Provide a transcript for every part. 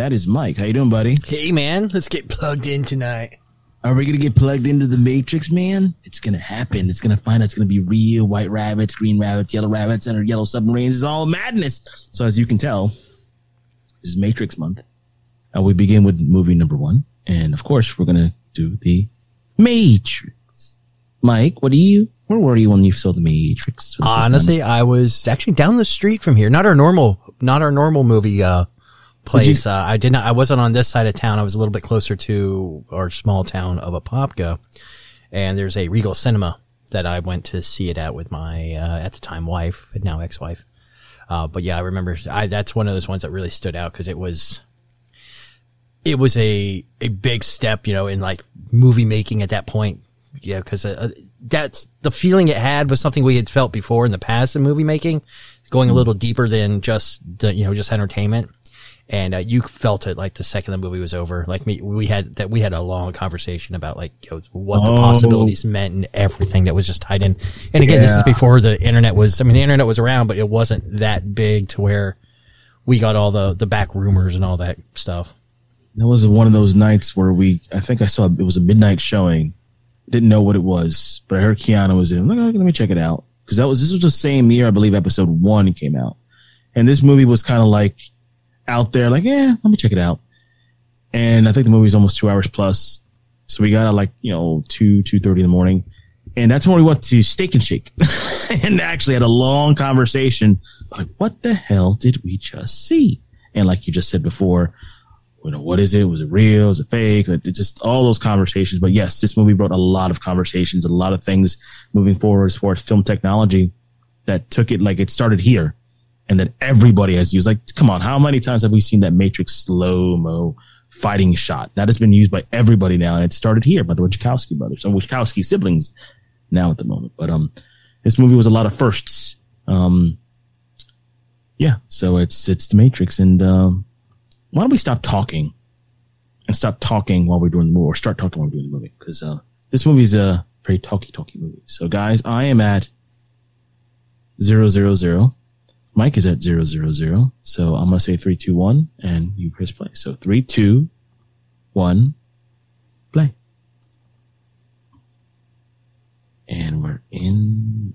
that is Mike. How you doing, buddy? Hey man, let's get plugged in tonight. Are we gonna get plugged into the Matrix, man? It's gonna happen. It's gonna find. Out. It's gonna be real white rabbits, green rabbits, yellow rabbits, and our yellow submarines. It's all madness. So as you can tell, this is Matrix month. and we begin with movie number one, and of course, we're gonna do the Matrix. Mike, what do you? Where were you when you saw the Matrix? for the first time? Honestly, I was actually down the street from here. Not our normal, not our normal movie uh, place. uh, I did not. I wasn't on this side of town. I was a little bit closer to our small town of Apopka, and there's a Regal Cinema that I went to see it at with my uh, at the time wife, and now ex-wife. Uh, but yeah, I remember. I that's one of those ones that really stood out because it was. It was a a big step, you know, in like movie making at that point. Yeah, because uh, that's the feeling it had was something we had felt before in the past in movie making, going a little deeper than just the, you know just entertainment. And uh, you felt it like the second the movie was over. Like me, we had that we had a long conversation about like you know, what the Oh. possibilities meant and everything that was just tied in. And again, this is before the internet was. I mean, the internet was around, but it wasn't that big to where we got all the the back rumors and all that stuff. That was one of those nights where we, I think I saw it was a midnight showing. Didn't know what it was, but I heard Keanu was in. I'm like, "Okay, let me check it out. Cause that was, this was the same year, I believe episode one came out. And this movie was kind of like out there, like, yeah, let me check it out. And I think the movie's almost two hours plus. So we got out like, you know, two, two thirty in the morning. And that's when we went to Steak and Shake and actually had a long conversation. Like, what the hell did we just see? And like you just said before, you know, what is it? Was it real? Was it fake? Like, just all those conversations. But yes, this movie brought a lot of conversations, a lot of things moving forward as far as film technology that took it like it started here and that everybody has used. Like, come on, how many times have we seen that Matrix slow mo fighting shot? That has been used by everybody now, and it started here by the Wachowski brothers, or Wachowski siblings now at the moment. But um, this movie was a lot of firsts. Um, yeah, so it's it's the Matrix, and um, why don't we stop talking and stop talking while we're doing the movie, or start talking while we're doing the movie? Because uh, this movie's a very talky talky movie. So, guys, I am at zero zero zero. Mike is at zero zero zero. So I'm gonna say three, two, one, and you press play. So three, two, one, play. And we're in.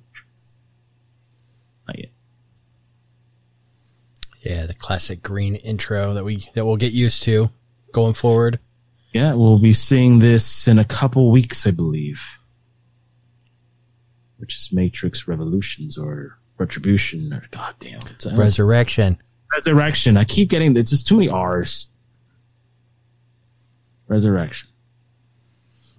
Not yet. Yeah, the classic green intro that we that we'll get used to going forward. Yeah, we'll be seeing this in a couple weeks, I believe. Which is Matrix Revolutions or Retribution or God damn Resurrection. Resurrection. I keep getting it's just too many R's. Resurrection.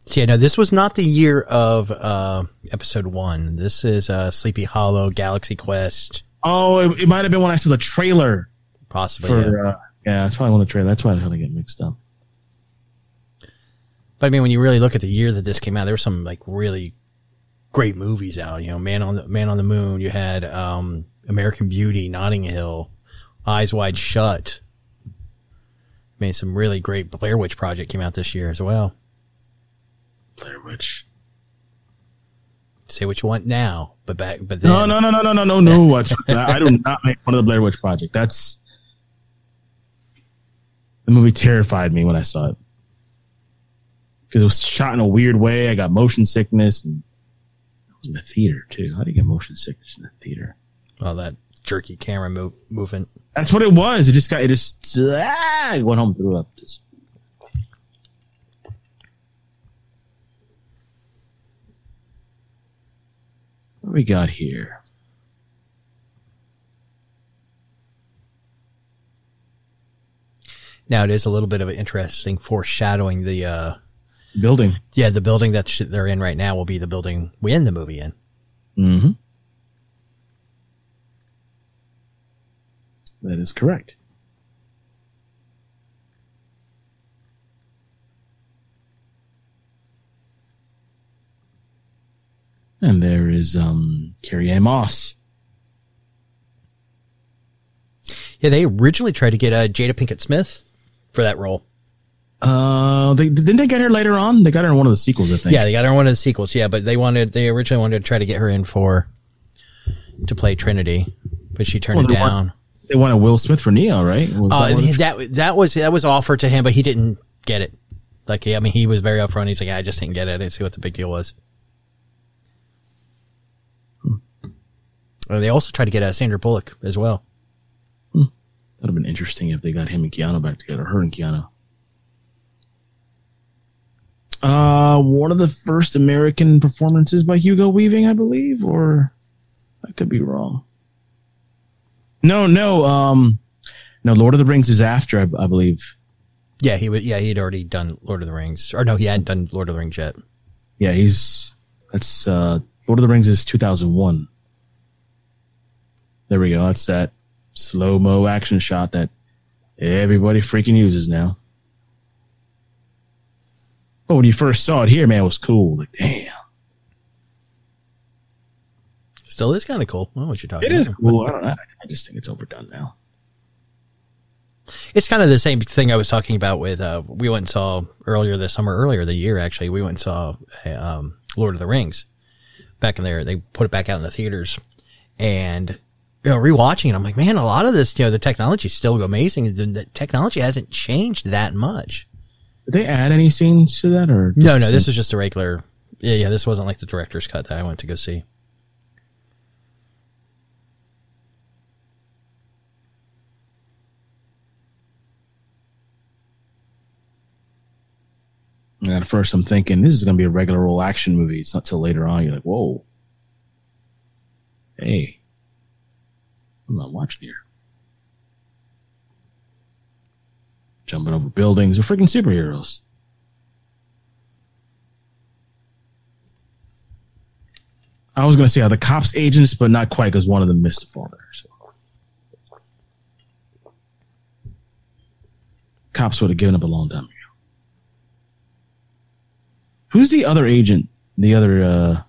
So yeah, no, this was not the year of uh episode one. This is uh Sleepy Hollow, Galaxy Quest, Oh, it, it might have been when I saw the trailer possibly. yeah. Uh, yeah, that's probably one of the trailer. That's why I kind of get mixed up. But I mean, when you really look at the year that this came out, there were some like really great movies out. You know, Man on the Man on the Moon. You had um, American Beauty, Notting Hill, Eyes Wide Shut. I mean, some really great Blair Witch Project came out this year as well. Blair Witch. Say what you want now, but back, but then, No, no, no, no, no, no, no, no. Watch. I do not make fun of the Blair Witch Project. That's the movie terrified me when I saw it because it was shot in a weird way. I got motion sickness, and in the theater too. How do you get motion sickness in the theater? all that jerky camera move, movement. That's what it was. It just got it just ah, I went home threw up. Just what we got here? Now it is a little bit of an interesting foreshadowing. The uh, Building. yeah, the building that sh- they're in right now will be the building we end the movie in. Mm-hmm. That is correct. And there is um Carrie Ann Moss. Yeah, they originally tried to get uh, Jada Pinkett Smith for that role. Uh, they didn't they get her later on? They got her in one of the sequels, I think. Yeah, they got her in one of the sequels. Yeah, but they wanted they originally wanted to try to get her in for to play Trinity, but she turned Well, it they want- down. they wanted Will Smith for Neo, right? Was Uh, that one of the- that that was that was offered to him, but he didn't get it. Like, I mean, he was very upfront. He's like, I just didn't get it. I didn't see what the big deal was. Uh, they also tried to get uh, Sandra Bullock as well. That'd have been interesting if they got him and Keanu back together, her and Keanu. Uh, one of the first American performances by Hugo Weaving, I believe, or I could be wrong. No, no, um, no. Lord of the Rings is after, I, I believe. Yeah, he would. Yeah, he'd already done Lord of the Rings, or no, he hadn't done Lord of the Rings yet. Yeah, he's that's uh, Lord of the Rings is two thousand one. There we go. That's that slow mo action shot that everybody freaking uses now. But when you first saw it here, man, it was cool. Like, damn, Still is kind of cool. I don't know what you're talking it about. It is cool. I don't know. I just think it's overdone now. It's kind of the same thing I was talking about with. Uh, we went and saw earlier this summer, earlier the year actually. We went and saw um, Lord of the Rings back in there. They put it back out in the theaters, and you know, rewatching it, I'm like, man, a lot of this, you know, the technology is still amazing. The, the technology hasn't changed that much. Did they add any scenes to that, or No, no, this was just a regular. Yeah, yeah, this wasn't like the director's cut that I went to go see. And at first, I'm thinking this is going to be a regular old action movie. It's not till later on you're like, whoa, hey, I'm not watching here. Jumping over buildings. They're freaking superheroes. I was going to say are the cops agents, but not quite because one of them missed a fall there. So. Cops would have given up a long time ago. Who's the other agent? The other, uh,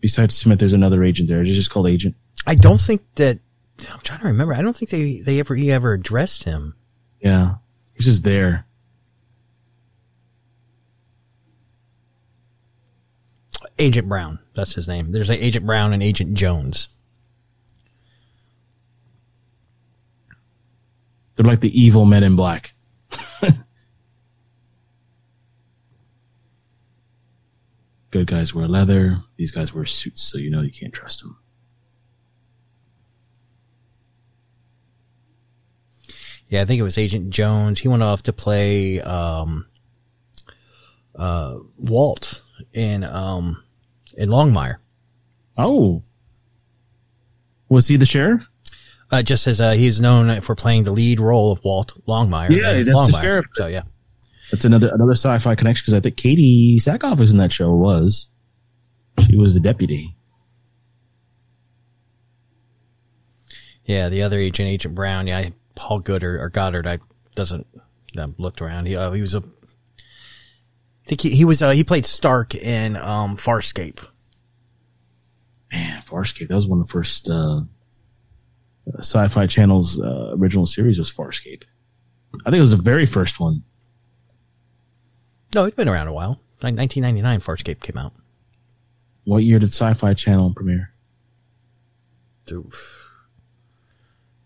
besides Smith, there's another agent there. Is it just called Agent? I don't think that. I'm trying to remember. I don't think they they ever he ever addressed him. Yeah. He's just there. Agent Brown. That's his name. There's like Agent Brown and Agent Jones. They're like the evil men in black. Good guys wear leather. These guys wear suits, so you know you can't trust them. Yeah, I think it was Agent Jones. He went off to play um, uh, Walt in um, in Longmire. Oh, was he the sheriff? Uh, just as uh, he's known for playing the lead role of Walt Longmire. Yeah, that's the Longmire. sheriff. So yeah, That's another another sci-fi connection because I think Katee Sackhoff was in that show. Was she was the deputy? yeah. The other agent, Agent Brown. Yeah, Paul Goddard or Goddard. I doesn't I looked around. He uh, he was a. I think he, he was uh, he played Stark in um, Farscape. Man, Farscape. That was one of the first uh, sci-fi channel's uh, original series. Was Farscape? I think it was the very first one. No, it's been around a while. Like 1999, Farscape came out. What year did Sci-Fi Channel premiere? Oof.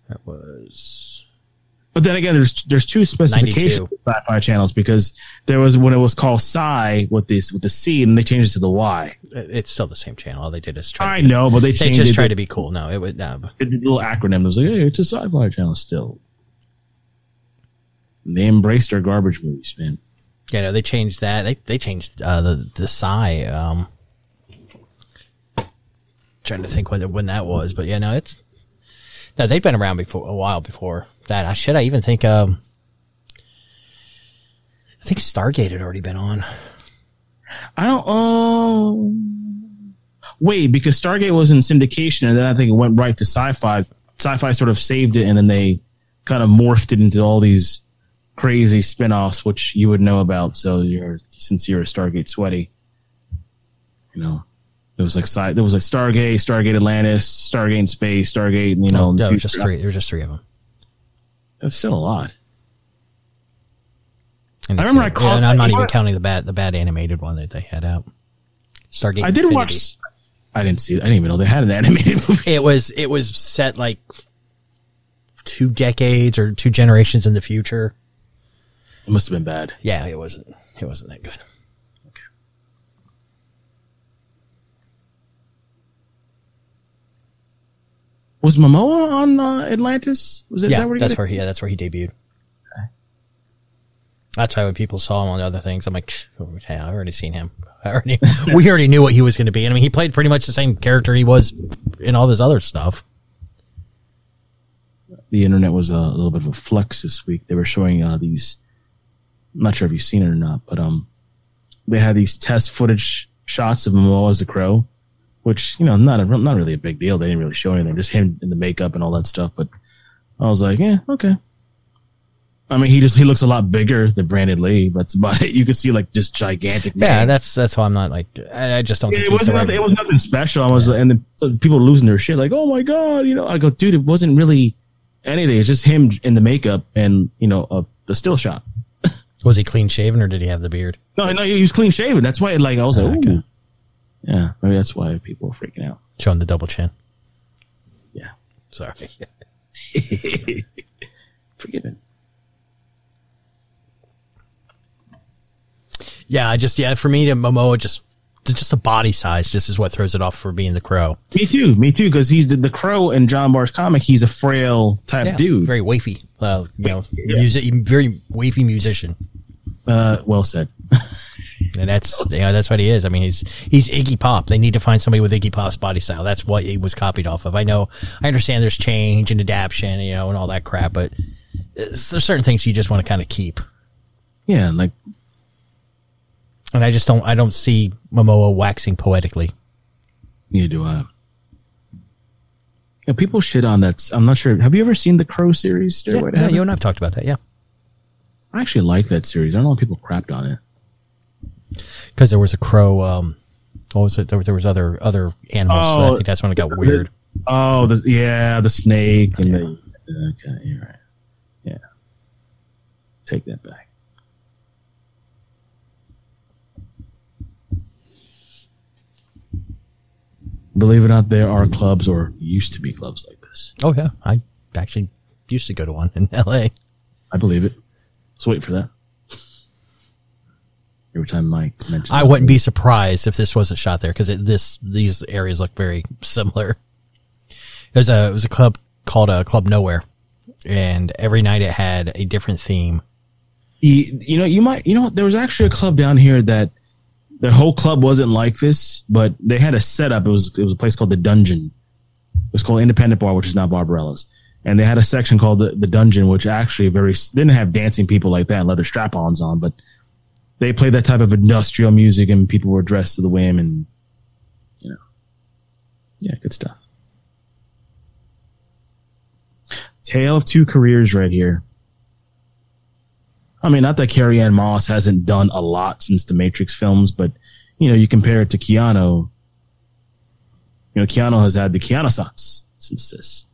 That was But then again, there's there's two specifications 92. of sci-fi channels because there was when it was called Sci with this with the C and they changed it to the Y. it's still the same channel. All they did is try. I to be, know, but they They just it. tried to be cool. No, it was no. but- the little acronym. It was like, hey, it's a sci-fi channel still. And they embraced their garbage movies, man. Yeah, no, they changed that. They they changed uh, the the Psy. Um, trying to think when when that was, but yeah, no, it's no. They've been around before a while before that. I should I even think um. I think Stargate had already been on. I don't. Oh, wait, because Stargate was in syndication, and then I think it went right to Sci-Fi. Sci-Fi sort of saved it, and then they kind of morphed it into all these crazy spin-offs, which you would know about. So you're since you're a Stargate sweaty, you know. It was like sci- there was like Stargate, Stargate Atlantis, Stargate in space, Stargate. You know, oh, No, no, was just three. There was just three of them. That's still a lot. And I remember I and I'm not even what? counting the bad the bad animated one that they had out. Stargate. I did Infinity. watch. I didn't see. I didn't even know they had an animated movie. It was it was set like two decades or two generations in the future. It must have been bad. Yeah, it wasn't it wasn't that good. Was Momoa on uh, Atlantis? Was it? is yeah, that where he that's did where he yeah, that's where he debuted. That's why when people saw him on the other things, I'm like, hey, I've already seen him. I already, we already knew what he was going to be. And I mean, he played pretty much the same character he was in all this other stuff. the internet was a little bit of a flex this week. They were showing uh, these. I'm not sure if you've seen it or not, but um, they had these test footage shots of Momoa as the Crow, which you know not a, not really a big deal. They didn't really show anything, just him in the makeup and all that stuff. But I was like, yeah, okay. I mean, he just he looks a lot bigger than Brandon Lee. That's about it. You can see like just gigantic. Yeah, man. that's that's why I'm not like I, I just don't Yeah, think it wasn't right- nothing, it was nothing special. I was and the, people losing their shit like, oh my god, you know. I go, dude, it wasn't really anything. It's just him in the makeup and you know a, a still shot. Was he clean shaven or did he have the beard? No, no, he was clean shaven. That's why, like, I was like, okay. Ooh. yeah, maybe that's why people are freaking out. Showing the double chin. Yeah, Sorry. forgiven. Yeah, I just yeah, for me to Momoa just just the body size just is what throws it off for being the crow. Me too, me too. Because he's the, the crow in John Barr's comic. He's a frail type Yeah, dude. very wafy. Uh, you know, music, very wafy musician, uh, well said. and that's you know that's what he is. I mean, he's he's Iggy Pop. They need to find somebody with Iggy Pop's body style. That's what he was copied off of. I know, I understand. There's change and adaptation, you know, and all that crap, but there's certain things you just want to kind of keep. Yeah, like And I just don't. I don't see Momoa waxing poetically. neither do I. Yeah, people shit on that. I'm not sure. Have you ever seen the Crow series? Yeah, Stairway yeah, you and I've talked about that. Yeah, I actually like that series. I don't know if people crapped on it. Because there was a crow. Um, what was it? There was, there was other other animals. so I Oh, think that's when it got weird. Oh, the, yeah, the snake and the. Okay, you're right. Yeah, take that back. Believe it or not, there are clubs or used to be clubs like this. Oh yeah, I actually used to go to one in L.A. I believe it. Let's wait for that. Every time Mike mentions, I wouldn't be surprised if this wasn't shot there because this these areas look very similar. There's a it was a club called uh, Club Nowhere and every night it had a different theme. You, you know, you might, you know, there was actually a club down here that the whole club wasn't like this, but they had a setup. It was it was a place called the Dungeon. It was called Independent Bar, which is now Barbarella's, and they had a section called the, the Dungeon, which actually very didn't have dancing people like that and leather strap-ons on, but they played that type of industrial music, and people were dressed to the whim, and you know, yeah, good stuff. Tale of two careers, right here. I mean, not that Carrie Ann Moss hasn't done a lot since the Matrix films, but you know, you compare it to Keanu. You know, Keanu has had the Keanu since this.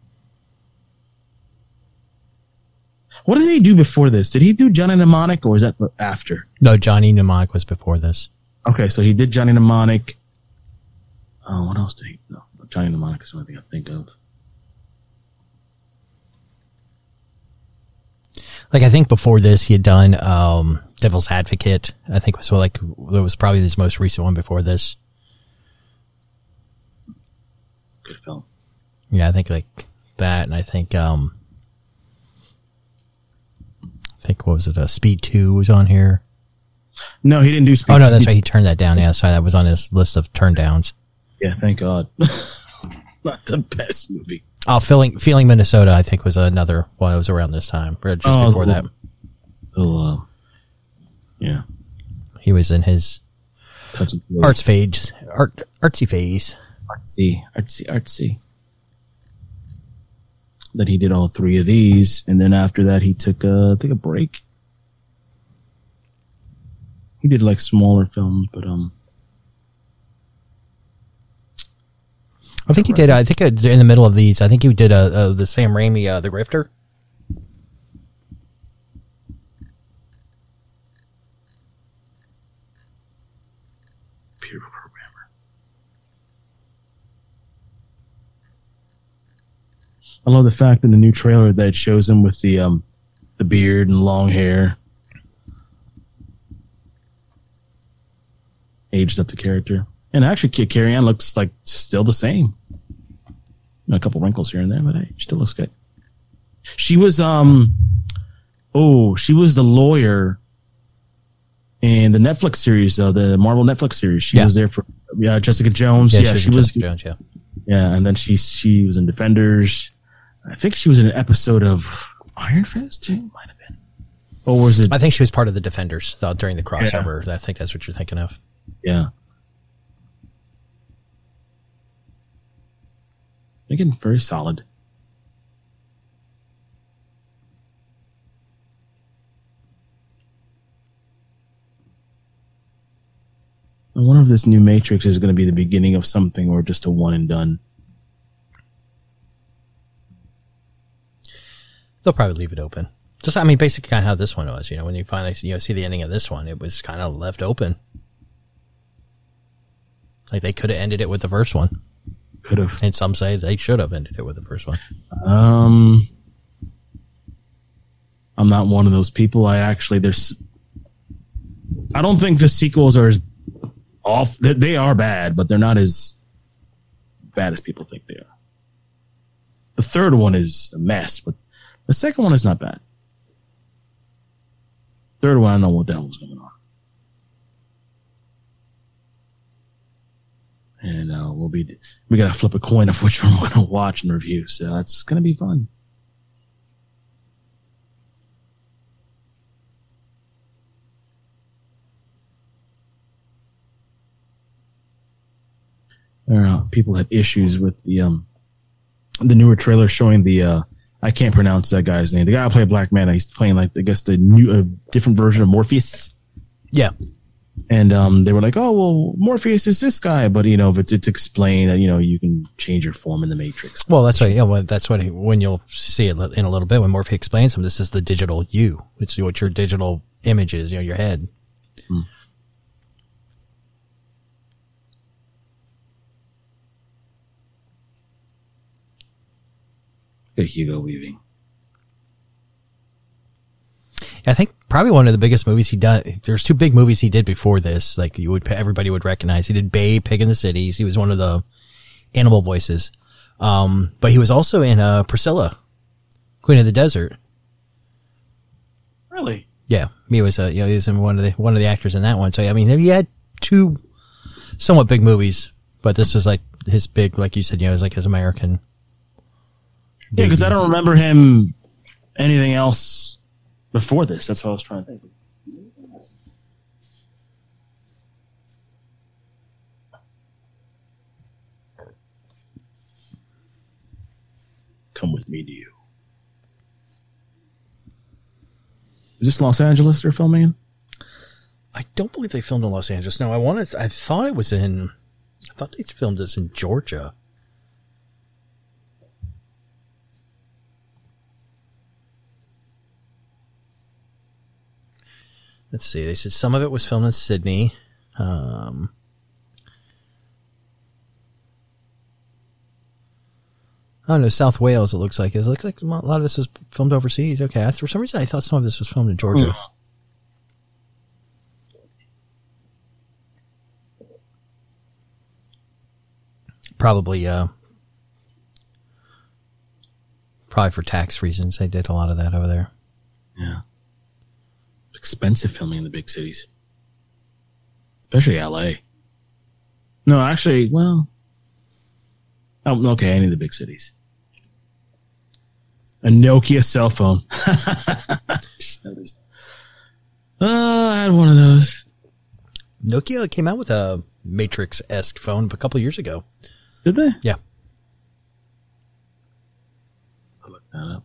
What did he do before this? Did he do Johnny Mnemonic or was that after? No, Johnny Mnemonic was before this. Okay, so he did Johnny Mnemonic. Oh, what else did he? No, Johnny Mnemonic is the only thing I think of. Like I think before this he had done um, Devil's Advocate. I think was like that was probably his most recent one before this. Good film. Yeah, I think like that, and I think um, think what was it? Uh, Speed Two was on here. No, he didn't do Speed. Oh no, that's right. He turned that down. Yeah, sorry, that was on his list of turn downs. Yeah, thank God. Not the best movie. Oh, feeling feeling Minnesota, I think was another one that was around this time, or just Oh, before the- that. Oh, uh, yeah. He was in his Touch of the arts phase, art artsy phase. artsy, artsy, artsy. Then he did all three of these, and then after that, he took a took a break. He did like smaller films, but um, I think he did. I think uh, in the middle of these, I think he did uh, uh, the Sam Raimi, uh, the Grifter. computer programmer. I love the fact in the new trailer that it shows him with the um the beard and long hair. Aged up the character. And actually Carrie Ann looks like still the same. A couple wrinkles here and there, but hey, she still looks good. She was um oh, she was the lawyer in the Netflix series, uh, the Marvel Netflix series. She Yeah. was there for yeah, Jessica Jones. Yeah, she was Jessica Jones. Yeah, yeah, and then she she was in Defenders. I think she was in an episode of Iron Fist too. Might have been. Or was it? I think she was part of the Defenders though, during the crossover. I think that's what you're thinking of. yeah. Again, very solid. I wonder if this new Matrix is going to be the beginning of something or just a one and done. They'll probably leave it open. Just, I mean, basically, kind of how this one was. You know, when you finally you know see the ending of this one, it was kind of left open. Like they could have ended it with the first one, Could have. and some say they should have ended it with the first one. Um, I'm not one of those people. I actually there's. I don't think the sequels are as off. They, they are bad, but they're not as bad as people think they are. The third one is a mess, but the second one is not bad. Third one, I don't know what the hell was going on. And uh, we'll be we gotta flip a coin of which one we're gonna watch and review. So that's gonna be fun. Are people had issues with the um the newer trailer showing the uh I can't pronounce that guy's name. The guy who played Black Manta, he's playing like I guess the new a different version of Morpheus Yeah, and um, they were like, "Oh, well, Morpheus is this guy," but you know, but to, to explain that you know you can change your form in the Matrix. well, that's what. Yeah, well, that's what he, when you'll see it in a little bit when Morpheus explains him. This is the digital you. It's what your digital image is. You know, your head. Good Hugo Weaving. I think probably one of the biggest movies he done. There's two big movies he did before this. Like you would, everybody would recognize. He did Babe, Pig in the Cities. He was one of the animal voices. Um, but he was also in uh, Priscilla Queen of the Desert. Really? Yeah, he was uh, you know he was in one of the one of the actors in that one. So I mean, he had two somewhat big movies, but this was like his big, like you said, you know, it was like his American. Yeah, because I don't remember him anything else before this. That's what I was trying to think. Come with me to you. Is this Los Angeles they're filming in? I don't believe they filmed in Los Angeles. No, I wanted. I thought it was in. I thought they filmed this in Georgia. Let's see. They said some of it was filmed in Sydney. don't know South Wales. It looks like it looks like a lot of this was filmed overseas. Okay, I, for some reason I thought some of this was filmed in Georgia. Probably, uh, probably for tax reasons. They did a lot of that over there. Yeah. Expensive filming in the big cities. Especially LA. No, actually, well. Oh, okay, any of the big cities. A Nokia cell phone. Just noticed. Oh, I had one of those. Nokia came out with a Matrix esque phone a couple years ago. Did they? Yeah. I'll look that up.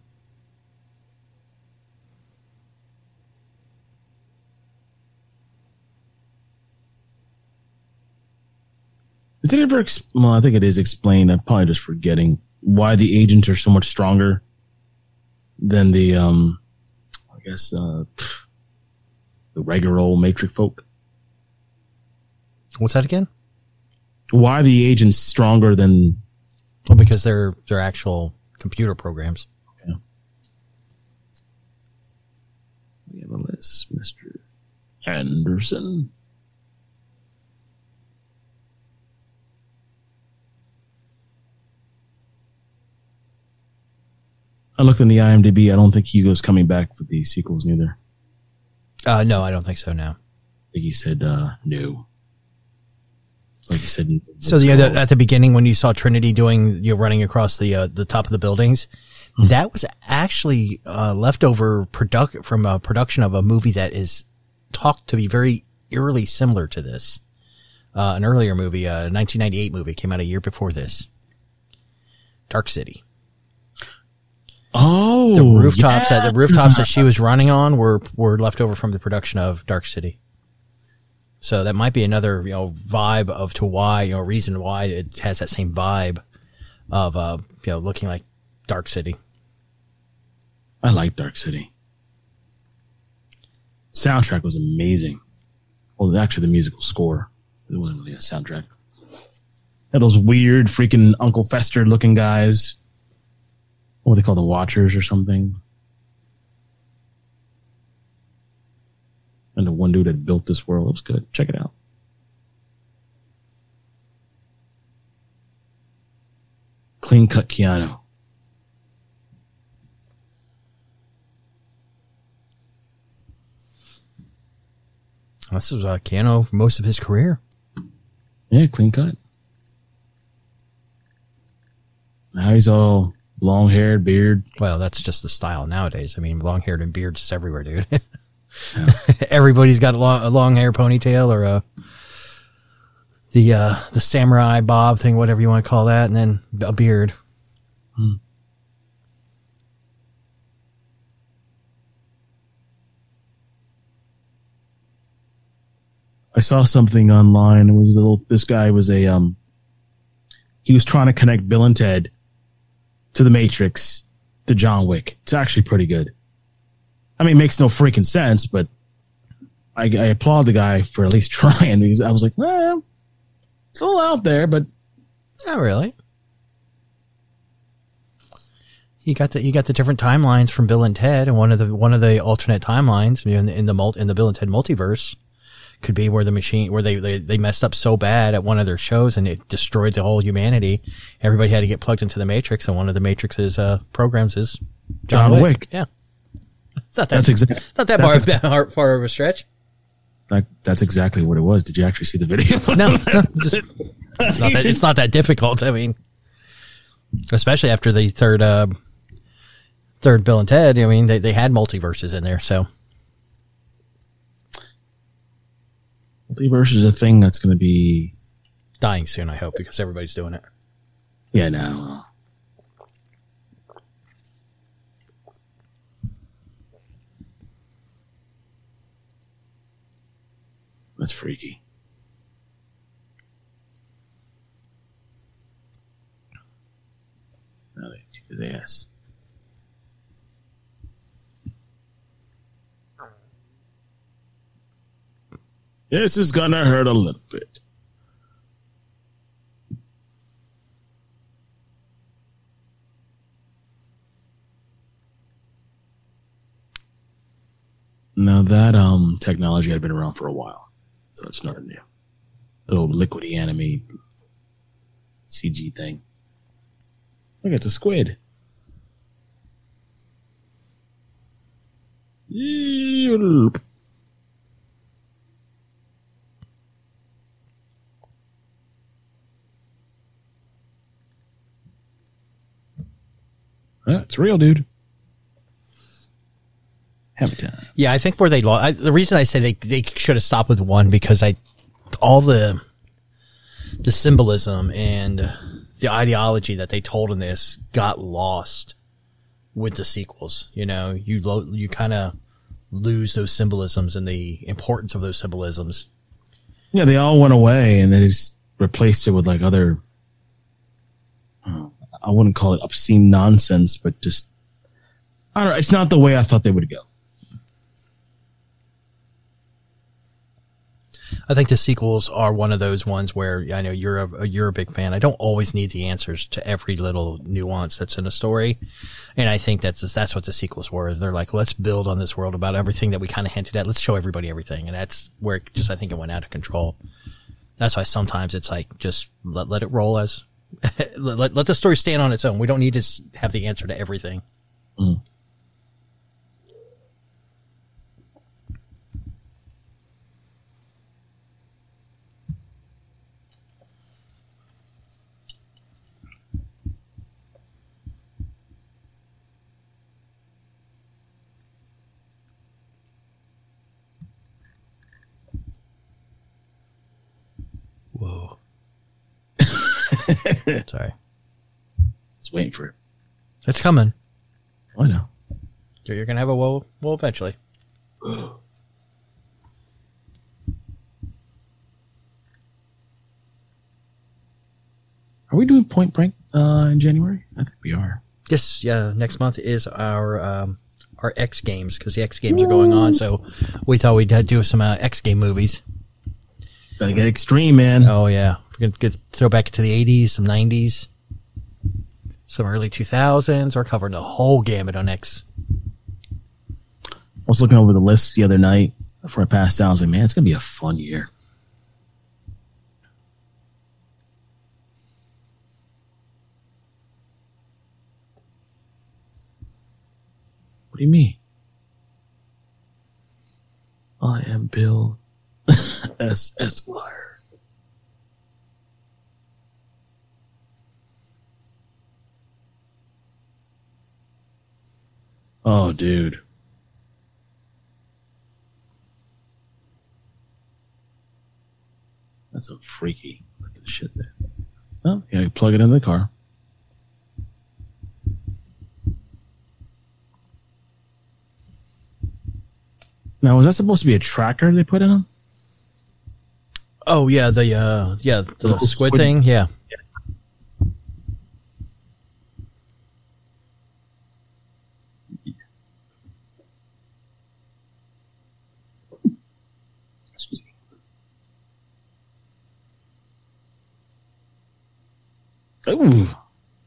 Is it ever? Ex- well, I think it is explained. I'm probably just forgetting why the agents are so much stronger than the, um, I guess, uh, the regular old Matrix folk. What's that again? Why the agents stronger than? Well, because they're they're actual computer programs. We have a list, Mister Anderson. I looked in the IMDb. I don't think Hugo's coming back for the sequels neither. Uh, no, I don't think so. Now, I think he said uh, no. Like you said. So the, the, at the beginning, when you saw Trinity doing you know, running across the uh, the top of the buildings, that was actually uh, leftover product from a production of a movie that is talked to be very eerily similar to this. Uh, an earlier movie, a 1998 movie, came out a year before this. Dark City. Oh, The rooftops yeah. that the rooftops that she was running on were were left over from the production of Dark City. So that might be another you know vibe of to why you know reason why it has that same vibe of uh you know looking like Dark City. I like Dark City. Soundtrack was amazing. Well, actually, the musical score. It wasn't really a soundtrack. Had those weird, freaking Uncle Fester looking guys. What they call the Watchers or something. And the one dude that built this world. It was good. Check it out. Clean cut Keanu. This is uh, Keanu for most of his career. Yeah, clean cut. Now he's all long haired, beard. Well, that's just the style nowadays. I mean, long haired and beard just everywhere, dude. Everybody's got a long, a long hair ponytail or a the uh the samurai bob thing, whatever you want to call that, and then a beard. I saw something online. It was a little. This guy was a um. He was trying to connect Bill and Ted to the Matrix to John Wick. It's actually pretty good. I mean, it makes no freaking sense, but I, I applaud the guy for at least trying. Because I was like, well, it's a little out there, but Not really. You got the you got the different timelines from Bill and Ted, and one of the one of the alternate timelines in the in the, in the Bill and Ted multiverse could be where the machine where they, they they messed up so bad at one of their shows and it destroyed the whole humanity. Everybody had to get plugged into the Matrix, and one of the Matrix's uh, programs is John Wick. Yeah. It's not that, That's exactly not that far, far, far of a stretch. like, that's exactly what it was. Did you actually see the video? No, no just, it's, not that, it's not that difficult. I mean, especially after the third, uh, third Bill and Ted. I mean, they, they had multiverses in there. So Multiverse is a thing that's going to be. dying soon, I hope, because everybody's doing it. Yeah, no. That's freaky. Now they his ass. This is gonna hurt a little bit. Now that um technology had been around for a while, so it's nothing new. Little liquidy anime CG thing. Look, it's a squid. It's real, dude. Have a time. Yeah, I think where they lost. I, the reason I say they they should have stopped with one because I all the the symbolism and the ideology that they told in this got lost with the sequels. You know, you lo- you kind of lose those symbolisms and the importance of those symbolisms. Yeah, they all went away, and they just replaced it with like other. I wouldn't call it obscene nonsense, but just I don't know. It's not the way I thought they would go. I think the sequels are one of those ones where I know you're a you're a big fan. I don't always need the answers to every little nuance that's in a story, and I think that's that's what the sequels were. They're like, let's build on this world about everything that we kind of hinted at. Let's show everybody everything, and that's where it just I think it went out of control. That's why sometimes it's like just let let it roll as let, let the story stand on its own. We don't need to have the answer to everything. Whoa. Sorry, Just waiting for it. it's coming. I know. You're, you're gonna have a whoa, whoa eventually. Are we doing Point Break uh, in January? I think we are. Yes, yeah. Next month is our um, our X Games because the X Games are going on. So we thought we'd uh, do some uh, X Game movies. Gotta get extreme, man. Oh yeah, we're gonna get, throw back into the '80s, some '90s, some early 2000s. We're covering the whole gamut on X. I was looking over the list the other night before I passed out. I was like, man, it's gonna be a fun year. What do you mean? I am Bill S. Esquire. Oh, dude. That's a freaky looking shit there. Oh, yeah, you plug it in the car. Now, was that supposed to be a tracker they put in them? Oh yeah, the uh, yeah the little squid, squid- thing. Yeah, Ooh.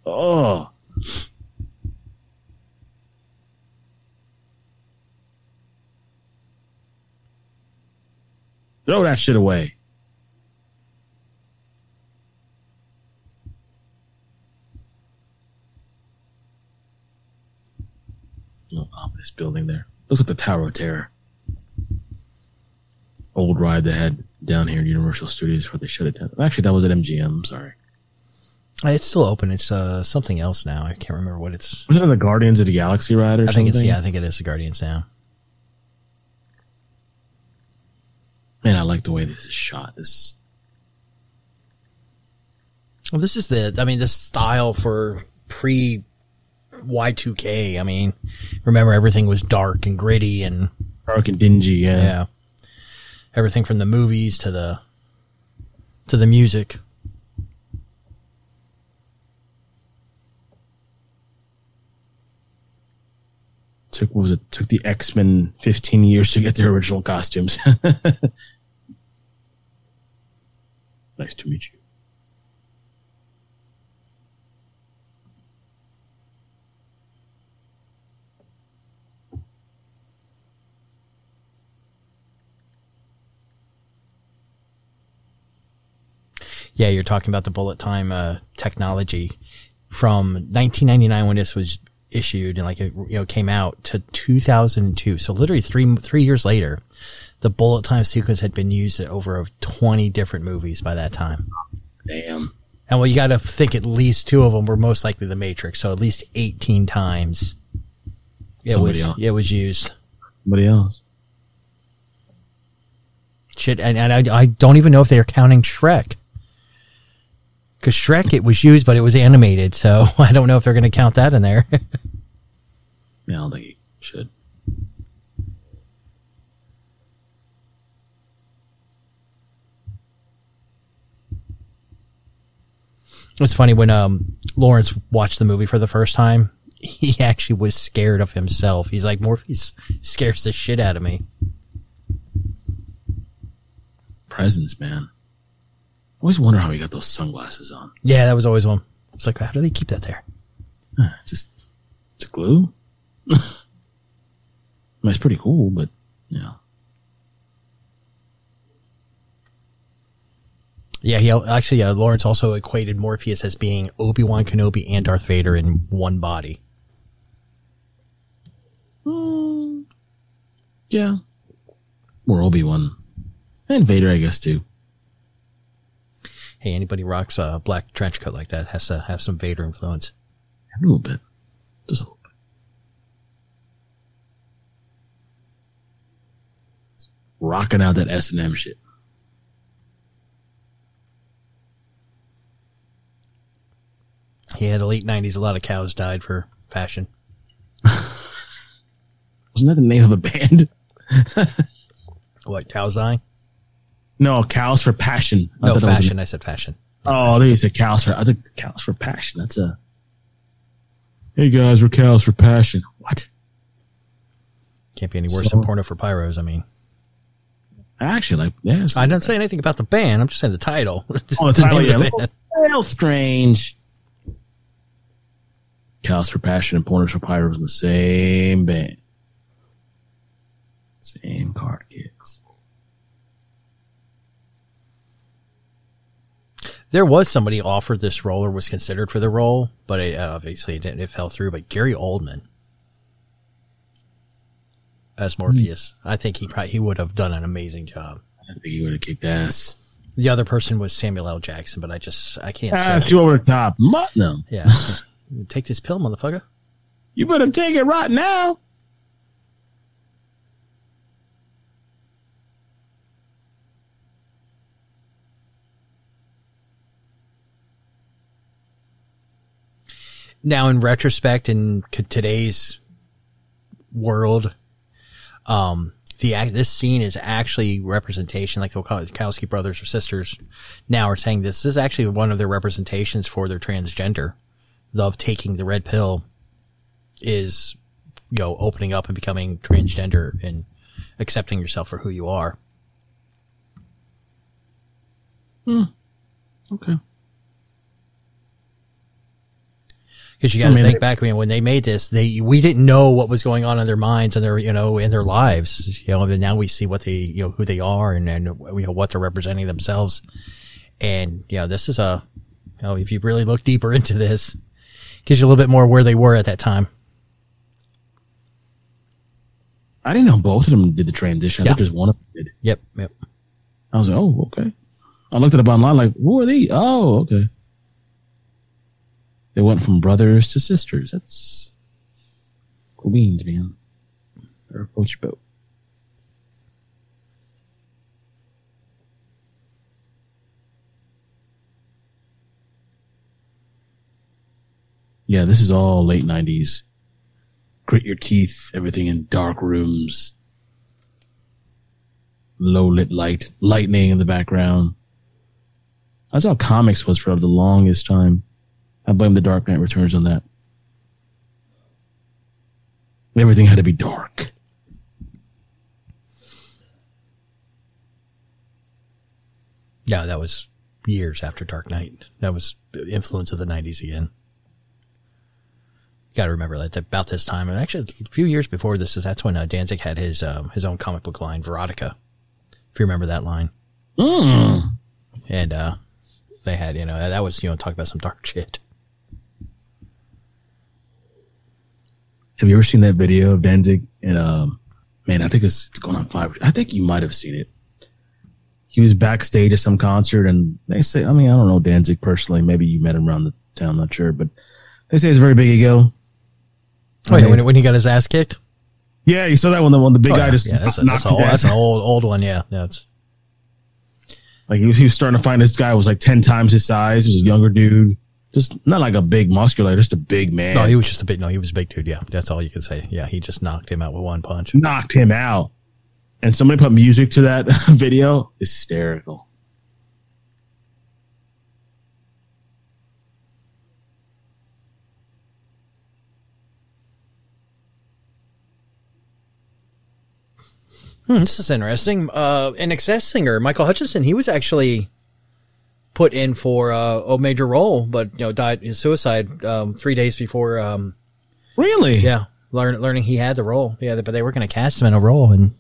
Oh. Throw that shit away. little ominous building there. Looks like the Tower of Terror. Old ride they had down here in Universal Studios before they shut it down. Actually, that was at MGM. Sorry. It's still open. It's uh, something else now. I can't remember what it's. Was it the Guardians of the Galaxy ride or I think something? it's yeah. I think it is the Guardians now. Man, I like the way this is shot. This Well, this is the. I mean, this style for pre Y two K. I mean, remember everything was dark and gritty and dark and dingy. Yeah. yeah, everything from the movies to the to the music. Took what was it? Took the X Men 15 years to get their original costumes. nice to meet you. Yeah, you're talking about the bullet time uh, technology from 1999 when this was issued and like it you know came out to 2002. So literally three three years later, the bullet time sequence had been used in over 20 different movies by that time. Damn. And well, you got to think at least two of them were most likely the Matrix. So at least 18 times it Somebody was else. it was used. Somebody else. Shit, and, and I, I don't even know if they're counting Shrek. Because Shrek, it was used, but it was animated, so I don't know if they're going to count that in there. Yeah, I don't think he should. it's funny when um, Laurence watched the movie for the first time, he actually was scared of himself. He's like, Morpheus scares the shit out of me. Presence, man. I always wonder how he got those sunglasses on. Yeah, that was always one. It's like, how do they keep that there? Huh, Just, it's glue. I mean, it's pretty cool, but yeah. Yeah, he actually, uh, Laurence also equated Morpheus as being Obi Wan Kenobi and Darth Vader in one body. Yeah. Or Obi Wan. And Vader, I guess, too. Hey, anybody rocks a black trench coat like that has to have some Vader influence. A little bit. Just a little bit. Rocking out that S and M shit. Yeah, the late '90s. A lot of cows died for fashion. Wasn't that the name of a band? What cows dying? No, Cows for Passion. I No was a- fashion. I said fashion. oh, they said Cows for. I think Cows for Passion. That's a. Hey guys, we're Cows for Passion. What? Can't be any worse So- than porno for pyros. I mean, actually like. Yeah, I didn't say anything about the band. I'm just saying the title. Oh, the title, yeah. the little strange. Cows for Passion and Pointers for Pyros in the same band. Same card kicks. There was somebody offered this role or was considered for the role, but it, uh, obviously it, didn't, it fell through. But Gary Oldman as Morpheus, I think he probably he would have done an amazing job. I think he would have kicked ass. The other person was Samuel L. Jackson, but I just I can't Ah, say. too over the top. Mu- No. Yeah, take this pill, motherfucker. You better take it right now. Now in retrospect in today's world um the this scene is actually representation like the Wachowski brothers or sisters now are saying this is actually one of their representations for their transgender of taking the red pill is you know opening up and becoming transgender and accepting yourself for who you are hmm. Okay. Because you got to I mean, think back, I mean, when they made this, they we didn't know what was going on in their minds and their you know in their lives. You know, and now we see what they you know who they are and and you know what they're representing themselves. And you know, this is a you know if you really look deeper into this, gives you a little bit more where they were at that time. I didn't know both of them did the transition. I Yeah. thought just one of them did. Yep, yep. I was like, oh, okay. I looked at it up online, like, who are these? Oh, okay. They went from brothers to sisters. That's beans, man. Or coach your boat. Yeah, this is all late nineties. Grit your teeth, everything in dark rooms low lit light, lightning in the background. That's how comics was for the longest time. I blame The Dark Knight Returns on that. Everything had to be dark. Yeah, that was years after Dark Knight. That was influence of the '90s again. You got to remember that about this time, and actually a few years before this, is that's when uh, Danzig had his um, his own comic book line, Verotik. If you remember that line, Mm. and uh, they had you know that was you know talk about some dark shit. Have you ever seen that video of Danzig? And um, man, I think it's, it's going on five. I think you might have seen it. He was backstage at some concert, and they say, I mean, I don't know Danzig personally. Maybe you met him around the town, not sure, but they say it's a very big ego. Oh yeah, when, when he got his ass kicked. Yeah, you saw that one. The one, the big Oh, guy yeah, just yeah, that's, a, knocked that's, old- that's an old old one. Yeah, that's Like he was, he was starting to find this guy was like ten times his size. He was a younger dude, just not like a big muscular, just a big man. no, he was just a big no, he was a big dude. Yeah, that's all you can say. Yeah, he just knocked him out with one punch. knocked him out. And somebody put music to that video. Hysterical. Hmm, this is interesting. Uh, an excess singer, Michael Hutchence, he was actually put in for uh, a major role, but you know died in suicide um, three days before. Um, Really? yeah, learn, learning he had the role. Yeah, but they were going to cast him in a role, and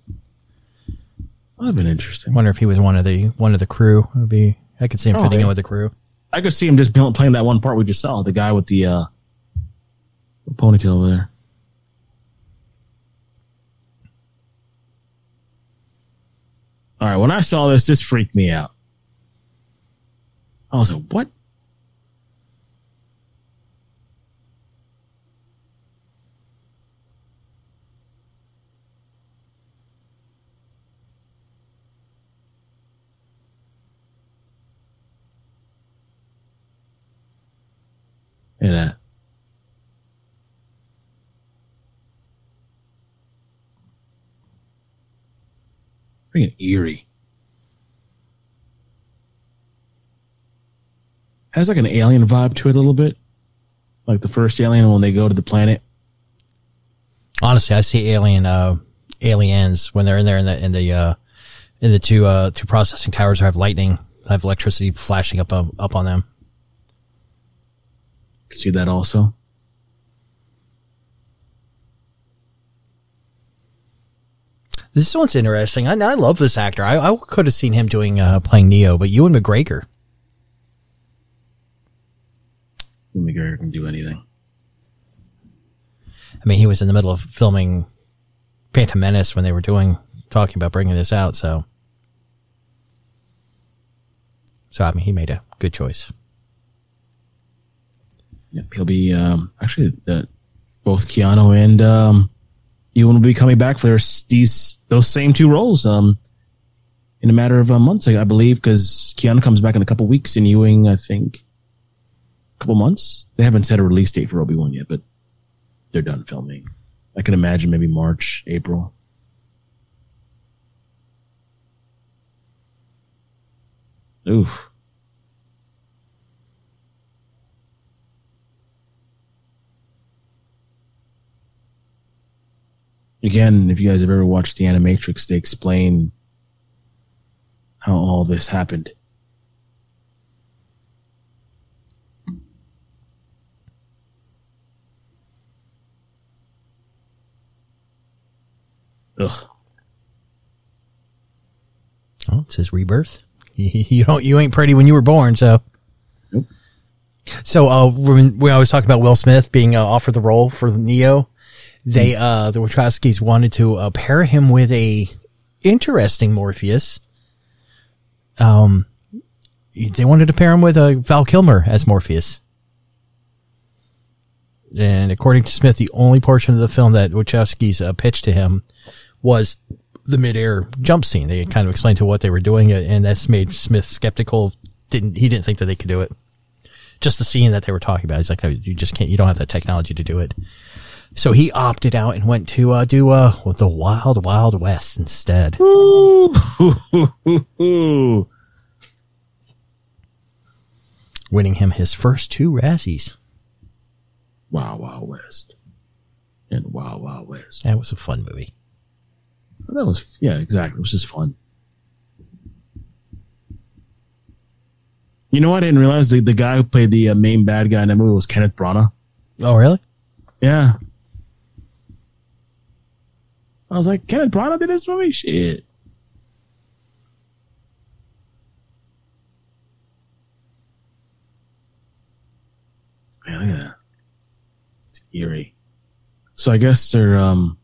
That'd been interesting. wonder if he was one of the one of the crew. Would be I could see him Oh, fitting yeah. in with the crew. I could see him just playing that one part we just saw. The guy with the uh, ponytail over there. All right. When I saw this, this freaked me out. I was like, "What?" Look at that. Freaking eerie. Has like an alien vibe to it a little bit. Like the first alien when they go to the planet. Honestly, I see alien uh, aliens when they're in there in the in the uh, in the two uh, two processing towers have lightning, have electricity flashing up um, up on them. Can see that also. This one's interesting. I, I love this actor. I, I could have seen him doing uh, playing Neo, but Ewan McGregor. McGregor can do anything. I mean, he was in the middle of filming Phantom Menace when they were doing talking about bringing this out. So, so I mean, he made a good choice. Yep, he'll be um, actually uh, both Keanu and um, Ewan will be coming back for their, these those same two roles um, in a matter of uh, months, I, I believe, because Keanu comes back in a couple weeks and Ewan, I think, couple months. They haven't set a release date for Obi Wan yet, but they're done filming. I can imagine maybe March, April. Oof. again, if you guys have ever watched the Animatrix, they explain how all this happened. Ugh. Oh, it says rebirth. You don't, you ain't pretty when you were born. So, Nope. so uh, when, when I was talking about Will Smith being uh, offered the role for Neo, they uh the Wachowskis wanted to uh, pair him with a interesting Morpheus. Um, they wanted to pair him with uh, Val Kilmer as Morpheus. And according to Smith, the only portion of the film that Wachowskis uh, pitched to him was the midair jump scene. They kind of explained to what they were doing, uh, and that's made Smith skeptical. Didn't he didn't think that they could do it? Just the scene that they were talking about. He's like, you just can't. You don't have the technology to do it. So he opted out and went to uh, do uh, with the Wild Wild West instead. Winning him his first two Razzies. Wow, Wow West. And Wow, Wow West. That was a fun movie. That was, yeah, exactly. It was just fun. You know, what? I didn't realize the, the guy who played the uh, main bad guy in that movie was Kenneth Branagh. Oh, really? Yeah. I was like, Kenneth Branagh did this movie? Shit. Man, look at that. It's eerie. So I guess they're um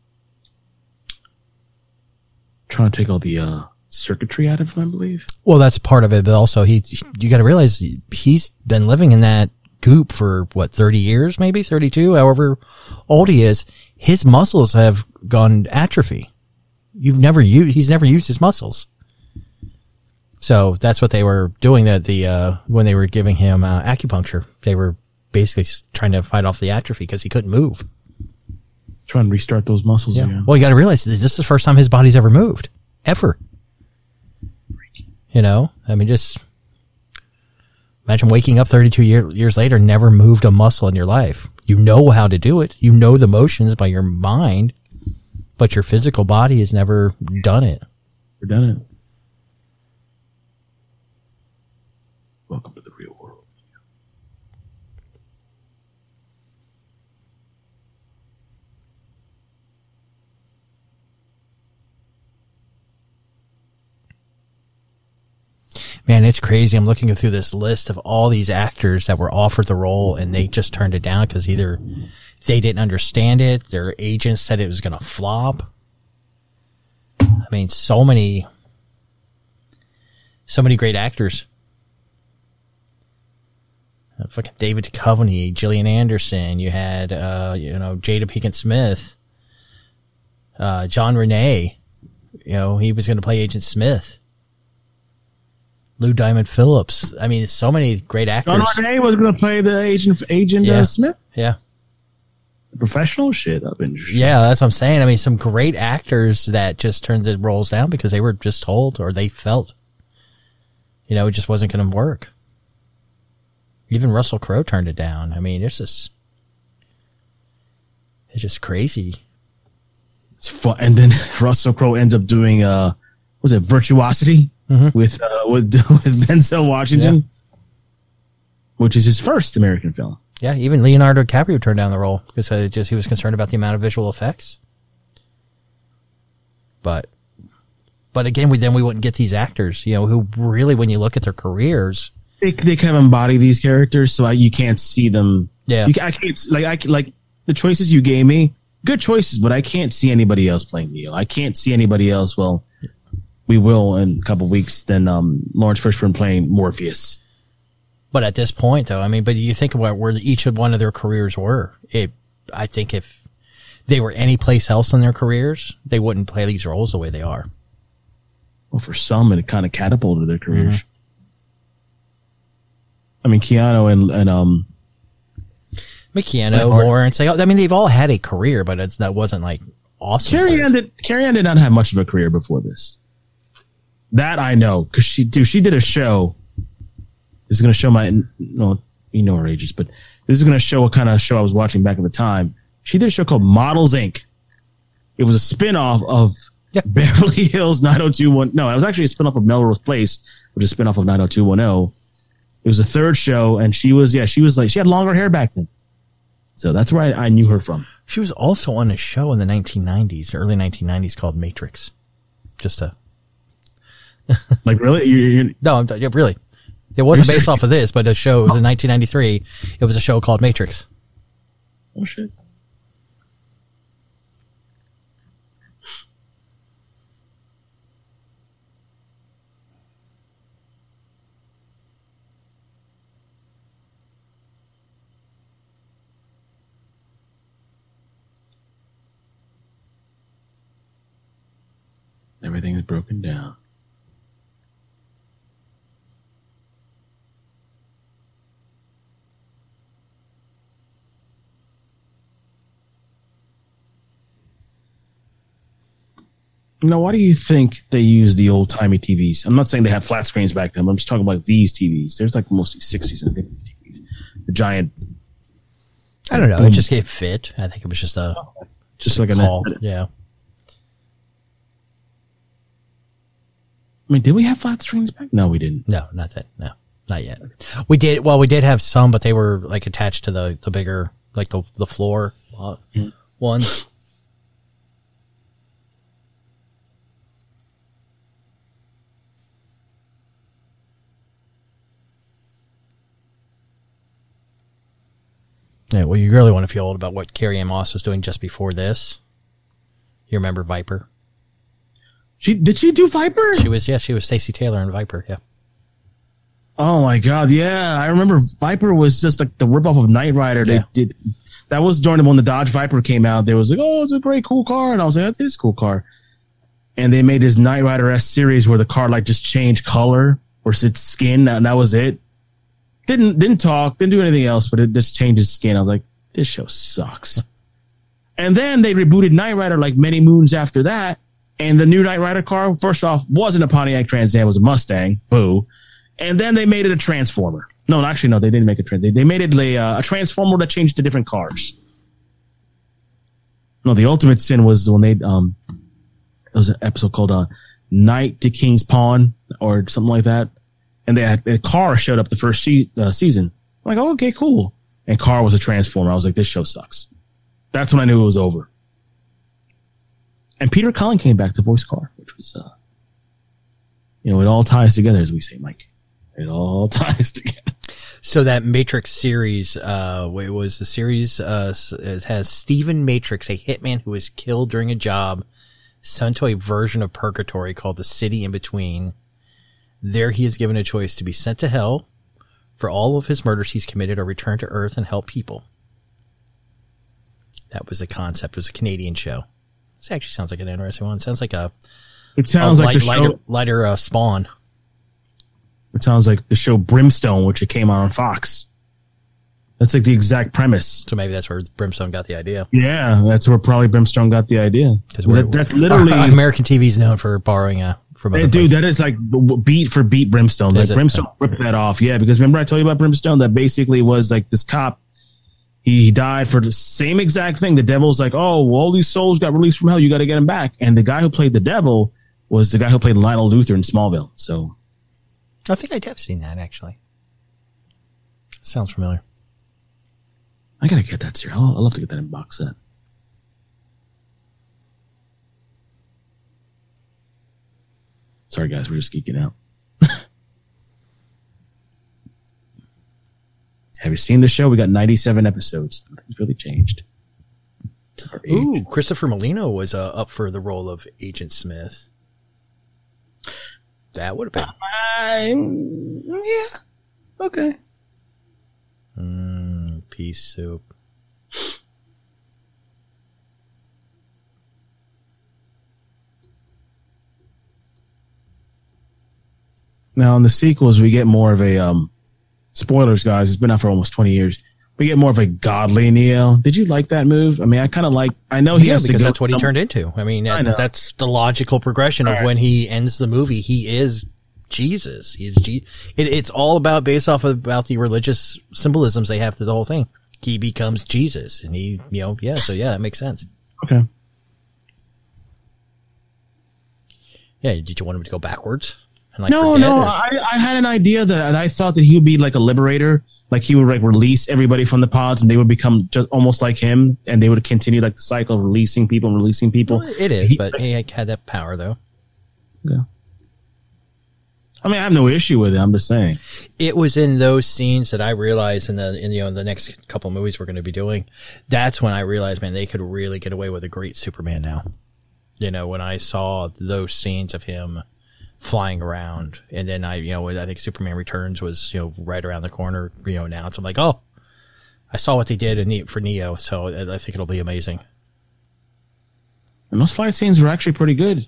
trying to take all the uh circuitry out of him, I believe. Well, that's part of it, but also he, you got to realize he's been living in that goop for what, 30 years, maybe 32, however old he is. His muscles have gone atrophy. You've never used, he's never used his muscles. So that's what they were doing that the, uh, when they were giving him, uh, acupuncture, they were basically trying to fight off the atrophy because he couldn't move. Trying and restart those muscles Yeah. again. Well, you got to realize this this is the first time his body's ever moved, ever. You know, I mean, just imagine waking up 32 year, years later, never moved a muscle in your life. You know how to do it. You know the motions by your mind, but your physical body has never done it. We're done it. Welcome to the real world. Man, it's crazy. I'm looking through this list of all these actors that were offered the role and they just turned it down because either they didn't understand it, their agents said it was going to flop. I mean, so many, so many great actors. Uh, fucking David Duchovny, Gillian Anderson. You had, uh, you know, Jada Pinkett Smith, uh, Jean Reno. You know, he was going to play Agent Smith. Lou Diamond Phillips. I mean, so many great actors. Jean Reno was going to play the agent, agent Yeah. uh, Smith. Yeah. Professional shit. That'd be interesting. Yeah, that's what I'm saying. I mean, some great actors that just turned the roles down because they were just told or they felt, you know, it just wasn't going to work. Even Russell Crowe turned it down. I mean, it's just, it's just crazy. It's fun. And then Russell Crowe ends up doing uh was it Virtuosity with uh with, with Denzel Washington, which is his first American film. Yeah, even Leonardo DiCaprio turned down the role because uh, just he was concerned about the amount of visual effects. But, but again, we then we wouldn't get these actors, you know, who really, when you look at their careers, They they kind of embody these characters, so I, you can't see them. Yeah. you, I can't like I like the choices you gave me, good choices, but I can't see anybody else playing Neo. I can't see anybody else. Well, we will in a couple weeks. Then um Laurence Fishburne playing Morpheus. But at this point, though, I mean, but you think about where each of one of their careers were. It, I think if they were any place else in their careers, they wouldn't play these roles the way they are. Well, for some, it kind of catapulted their careers. Mm-hmm. I mean, Keanu and and um McKeano, Laurence, they, I mean, they've all had a career, but it's that wasn't like awesome. Carrie. Ann did Carrie-Anne did not have much of a career before this. That I know because she dude, she did a show. This is going to show my no, you know her ages, but this is going to show what kind of show I was watching back at the time. She did a show called Models Inc. It was a spin-off of Yeah. Beverly Hills 90210. No, it was actually a spin-off of Melrose Place, which is a spin-off of 90210. It was a third show, and she was yeah, she was like she had longer hair back then. So that's where I, I knew her from. She was also on a show in the 1990s, early 1990s called Matrix. Just a like really? You, you, no, I'm yeah, really. It wasn't based serious? off of this, but the show. It was in 1993. It was a show called Matrix. Oh shit. Everything is broken down. Now, why do you think they use the old timey TVs? I'm not saying they had flat screens back then. I'm just talking about these TVs. There's like mostly 60s and 50s TVs. The giant, I don't know. It Boom. just gave fit. I think it was just a just like a call. Yeah. I mean, did we have flat screens back? No, we didn't. No, not that. No, not yet. We did. Well, we did have some, but they were like attached to the the bigger, like the the floor uh, ones. Yeah, well, you really want to feel old about what Carrie-Anne Moss was doing just before this. You remember Viper? She did she do Viper? She was, yeah, she was Stacy Taylor in Viper. Yeah. Oh my god, yeah. I remember Viper was just like the ripoff of Knight Rider. They Yeah. did that was during when the Dodge Viper came out. They was like, Oh, it's a great cool car. And I was like, That is a cool car. And they made this Knight Rider S series where the car like just changed color or its skin, and that was it. Didn't didn't talk, didn't do anything else, but it just changed its skin. I was like, this show sucks. And then they rebooted Knight Rider like many moons after that. And the new Knight Rider car, first off, wasn't a Pontiac Trans Am, it was a Mustang. Boo. And then they made it a Transformer. No, actually, no, they didn't make a trans. They, they made it a, uh, a Transformer that changed to different cars. No, the ultimate sin was when they um, it was an episode called uh, Knight to King's Pawn or something like that, and they had showed up the first se- uh, season. I'm like, oh, okay, cool. And car was a Transformer. I was like, this show sucks. That's when I knew it was over. And Peter Cullen came back to voice Car, which was, uh, you know, it all ties together, as we say, Mike. It all ties together. So that Matrix series, uh, it was the series, uh, it has Stephen Matrix, a hitman who is killed during a job, sent to a version of purgatory called the City in Between. There he is given a choice to be sent to hell for all of his murders he's committed or return to Earth and help people. That was the concept. It was a Canadian show. This actually sounds like an interesting one. It sounds like a, It sounds a like light- the show. lighter, lighter uh, spawn. It sounds like the show Brimstone, which it came out on Fox. That's like the exact premise. So maybe that's where Brimstone got the idea. Yeah, that's where probably Brimstone got the idea. Because That, that literally, American TV is known for borrowing uh, from other Hey, dude, places. that is like b- b- beat for beat Brimstone. Like it? Brimstone oh. ripped that off. Yeah, because remember I told you about Brimstone that basically was like this cop. He died for the same exact thing. The devil's like, oh, well, all these souls got released from hell. You got to get them back. And the guy who played the devil was the guy who played Lionel Luthor in Smallville. So I think I have seen that actually. Sounds familiar. I gotta get that serial. I'll, I'll love to get that in box set. Sorry, guys, we're just geeking out. Have you seen the show? We got 97 episodes. Nothing's really changed. Sorry. Ooh, Christopher Molino was uh, up for the role of Agent Smith. That would have been I'm- yeah. Okay. mm, pea soup. Now in the sequels, we get more of a um, spoilers, guys. It's been out for almost 20 years. We get more of a godly Neo. Did you like that move? I mean, I kind of like. I know he yeah, has to because that's what he turned into. I mean, I that's the logical progression of Right. when he ends the movie. He is Jesus. He's G. It, it's all about based off of about the religious symbolisms they have to the whole thing. He becomes Jesus, and he, you know, yeah. So yeah, that makes sense. Okay. Yeah, did you want him to go backwards? Like No, no. or- I, I had an idea that I thought that he would be like a liberator, like he would like release everybody from the pods, and they would become just almost like him, and they would continue like the cycle of releasing people and releasing people. it is, He- but he had that power though. Yeah. I mean, I have no issue with it. I'm just saying. It was in those scenes that I realized in the in you know the next couple movies we're going to be doing. That's when I realized, man, they could really get away with a great Superman now. You know, when I saw those scenes of him flying around. And then I, you know, I think Superman Returns was, you know, right around the corner, you know, announced. I'm like, oh, I saw what they did for Neo, so I think it'll be amazing. And those fight scenes were actually pretty good.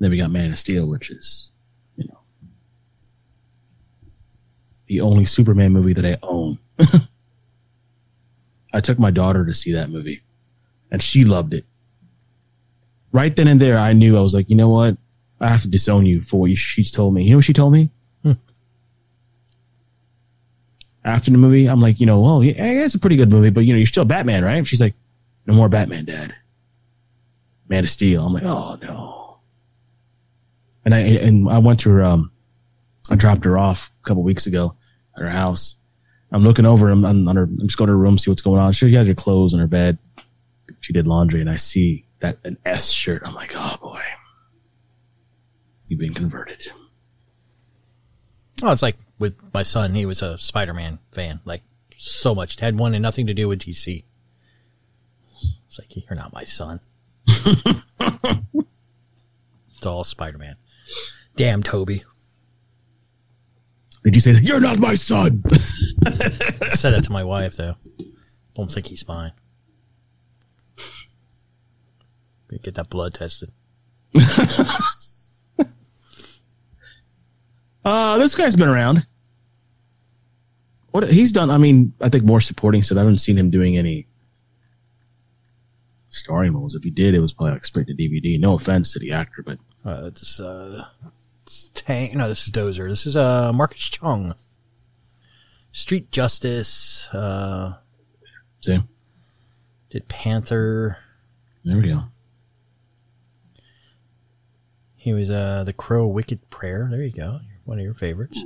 Then we got Man of Steel, which is, you know, the only Superman movie that I own. I took my daughter to see that movie, and she loved it. Right then and there, I knew I was like, you know what? I have to disown you for what you, she's told me. You know what she told me? After the movie, I'm like, you know, well, yeah, it's a pretty good movie, but you know, you're still Batman, right? She's like, no more Batman, Dad. Man of Steel. I'm like, oh no. And I and I went to her. Um, I dropped her off a couple weeks ago at her house. I'm looking over. I'm, I'm on her. I'm just going to her room, see what's going on. She has her clothes in her bed. She did laundry, and I see that an S shirt. I'm like, oh boy, you've been converted. Oh, it's like with my son. He was a Spider-Man fan, like so much. It had one and nothing to do with DC. It's like you're not my son. it's all Spider-Man. Damn, Tobey. Did you say that? You're not my son. I said that to my wife though. Don't think he's mine. Get that blood tested. Uh, this guy's been around. What he's done, I mean, I think more supporting stuff. I haven't seen him doing any starring roles. If he did, it was probably like straight to DVD. No offense to the actor, but Uh, it's, uh, Tank. No, this is Dozer. This is, uh, Marcus Chong. Street Justice, uh, see, did Panther. there we go. He was, uh, The Crow Wicked Prayer. There you go. One of your favorites.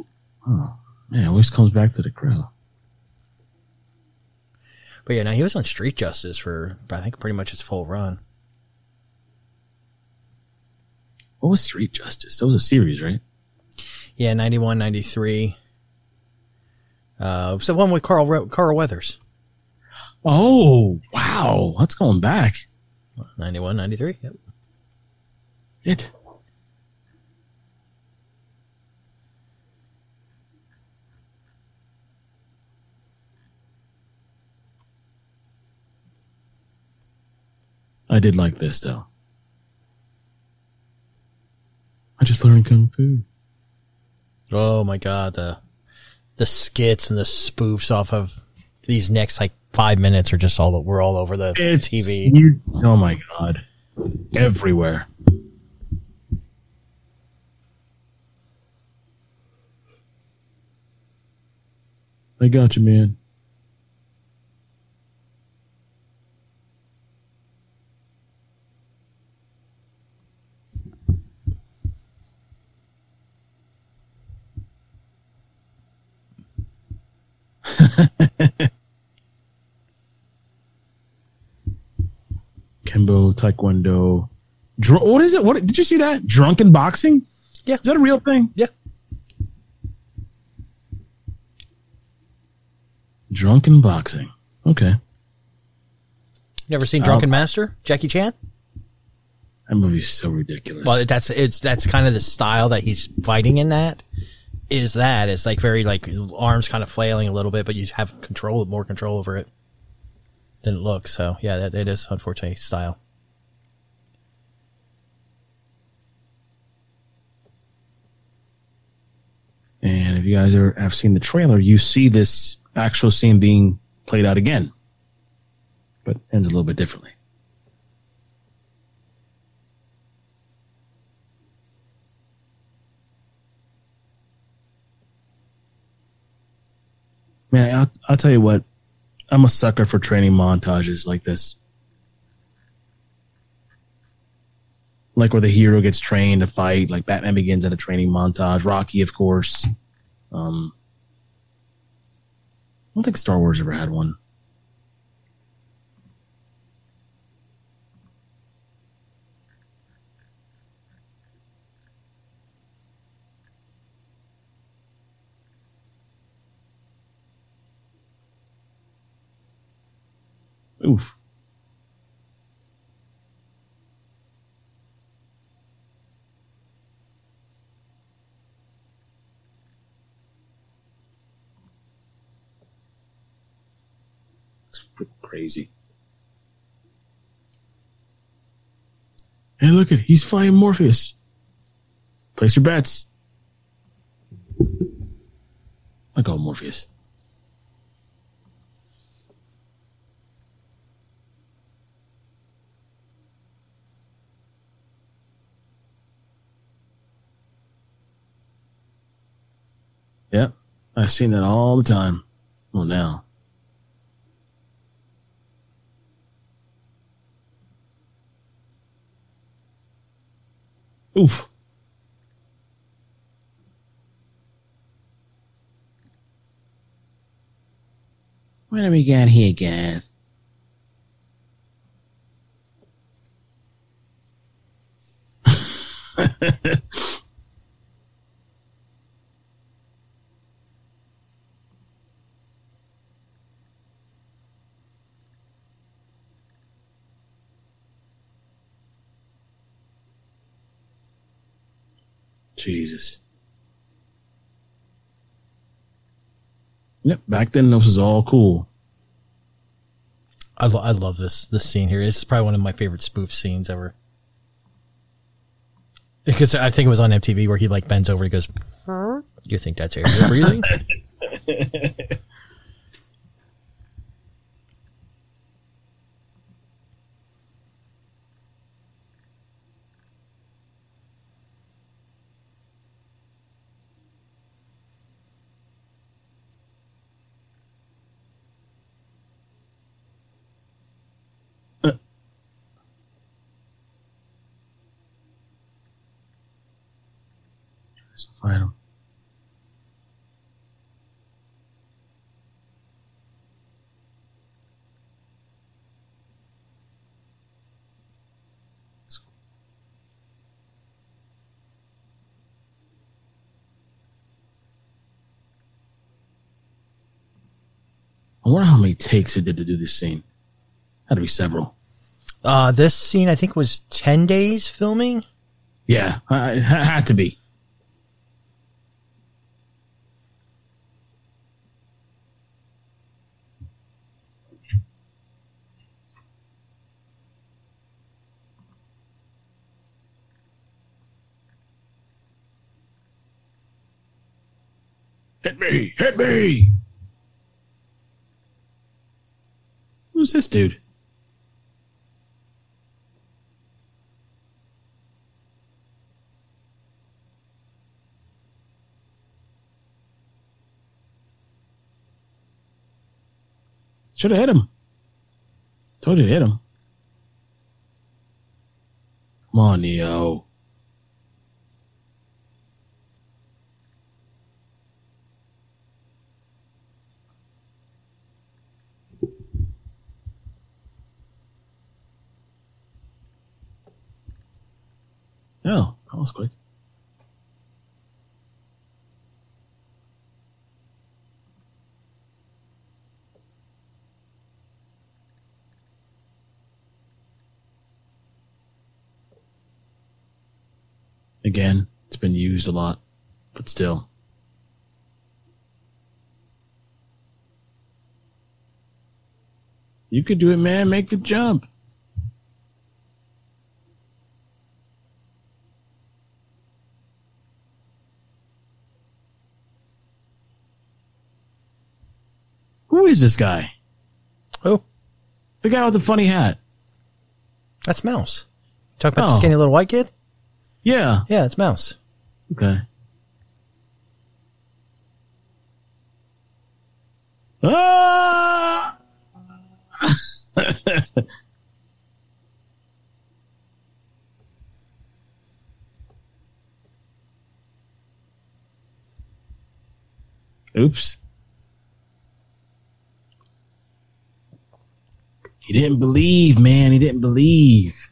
Oh, man, always comes back to the crow. But yeah, now he was on Street Justice for, I think, pretty much his full run. What was Street Justice? That was a series, right? Yeah, 91, 93. Uh, so one with Carl, Carl Weathers. Oh, wow, that's going back. 91, 93. Yep. It. I did like this though. I just learned kung fu. Oh my god, the the skits and the spoofs off of these next like five minutes are just all that we're all over the It's TV. you- oh my god, everywhere. I got you, man. Kenpo, Taekwondo. Dr- what is it? What did you see that? Drunken boxing? Yeah. Is that a real thing? Yeah. Drunken boxing. Okay. Never seen Drunken um, Master? Jackie Chan? That movie's so ridiculous. Well, that's it's that's kind of the style that he's fighting in. That is that it's like very like arms kind of flailing a little bit, but you have control, more control over it than it looks. So yeah, that it is unfortunately style. and if you guys ever have seen the trailer, you see this actual scene being played out again, but ends a little bit differently. Man, I'll, I'll tell you what, I'm a sucker for training montages like this. Like where the hero gets trained to fight, like Batman begins at a training montage, Rocky, of course. Um, I don't think Star Wars ever had one. Oof. It's crazy. Hey, look at he's flying Morpheus. Place your bets. I go Morpheus. Yep, I've seen that all the time. Well, now. Oof. What do we got here, Gav? Jesus. Yep, back then this was all cool. I, lo- I love this this scene here. This is probably one of my favorite spoof scenes ever. Because I think it was on MTV where he like bends over. He goes, "Do you think that's air you're breathing?" Let's fight him. I wonder how many takes it did to do this scene. Had to be several. uh, this scene I think was ten days filming. Yeah, it had to be. Hit me! Hit me! Who's this dude? Should have hit him. Told you to hit him. Come on, Neo. Oh, that was quick. Again, it's been used a lot, but still. You could do it, man. Make the jump. Who is this guy? Oh, The guy with the funny hat. that's Mouse. Talk about the Oh. skinny little white kid. Yeah. Yeah, it's Mouse. Okay. Ah! Oops. He didn't believe, man. He didn't believe.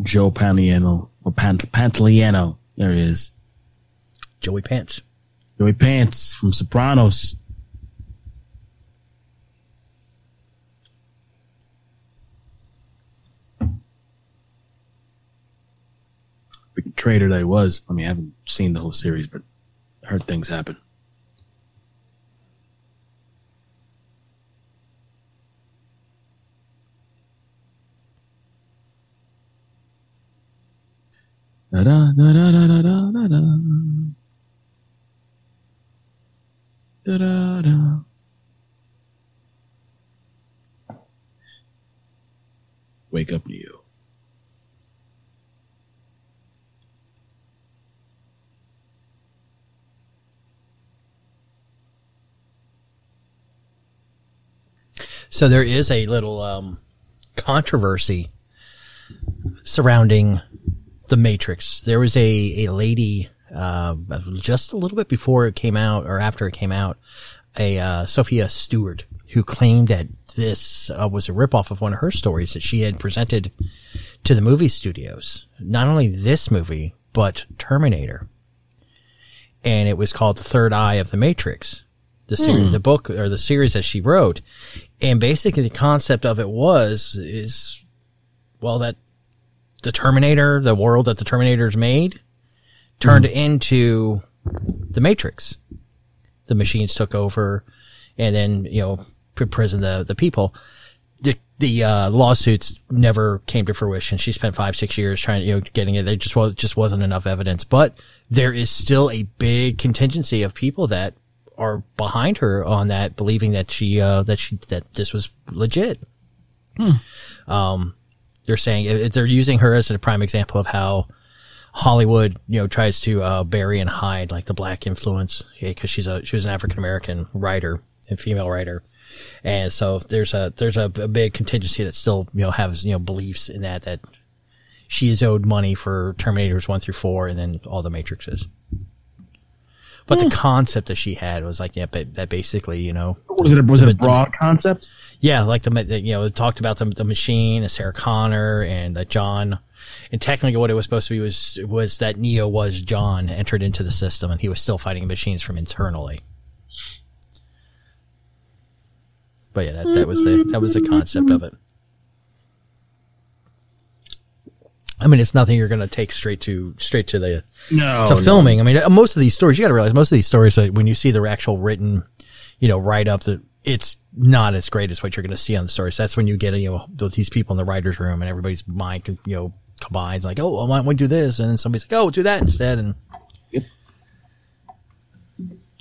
Joe Pantoliano or Pant- Pantoliano. There he is. Joey Pants. Joey Pants from Sopranos. Big traitor that he was. I mean, I haven't seen the whole series, but I heard things happen. Da, da, da, da, da, da, da, da. Da, da, da. Wake up, Neo. So there is a little um, controversy surrounding the Matrix. There was a a lady uh, just a little bit before it came out or after it came out, a uh, Sophia Stewart who claimed that this uh, was a ripoff of one of her stories that she had presented to the movie studios. Not only this movie, but Terminator. And it was called The Third Eye of the Matrix. The series, the book or the series that she wrote. And basically the concept of it was, is, well, that the Terminator, the world that the Terminators made, turned into the Matrix. The machines took over and then, you know, imprisoned the, the people. The, the, uh, lawsuits never came to fruition. She spent five, six years trying, to, you know, getting it. There just was, just wasn't enough evidence, but there is still a big contingency of people that are behind her on that, believing that she, uh, that she, that this was legit. Um, they're saying they're using her as a prime example of how Hollywood, you know, tries to uh, bury and hide like the black influence because she's a she was an African American writer and female writer, and so there's a there's a, a big contingency that still you know has you know beliefs in that that she is owed money for Terminators one through four and then all the Matrixes. But the concept that she had was like, yeah, but that basically, you know, Was it a, was it a the- broad concept? yeah, like the, the you know, it talked about the, the machine, and Sarah Connor, and uh, John. And technically, what it was supposed to be was was that Neo was John entered into the system, and he was still fighting machines from internally. But yeah, that, that was the that was the concept of it. I mean, it's nothing you're going to take straight to straight to the No. to filming. I mean, uh, most of these stories, you got to realize most of these stories, like, when you see the actual written, you know, write up, that it's not as great as what you're going to see on the stories. That's when you get, you know, these people in the writer's room and everybody's mind, can, you know, combines like, oh, why don't we do this? And then somebody's like, oh, do that instead. And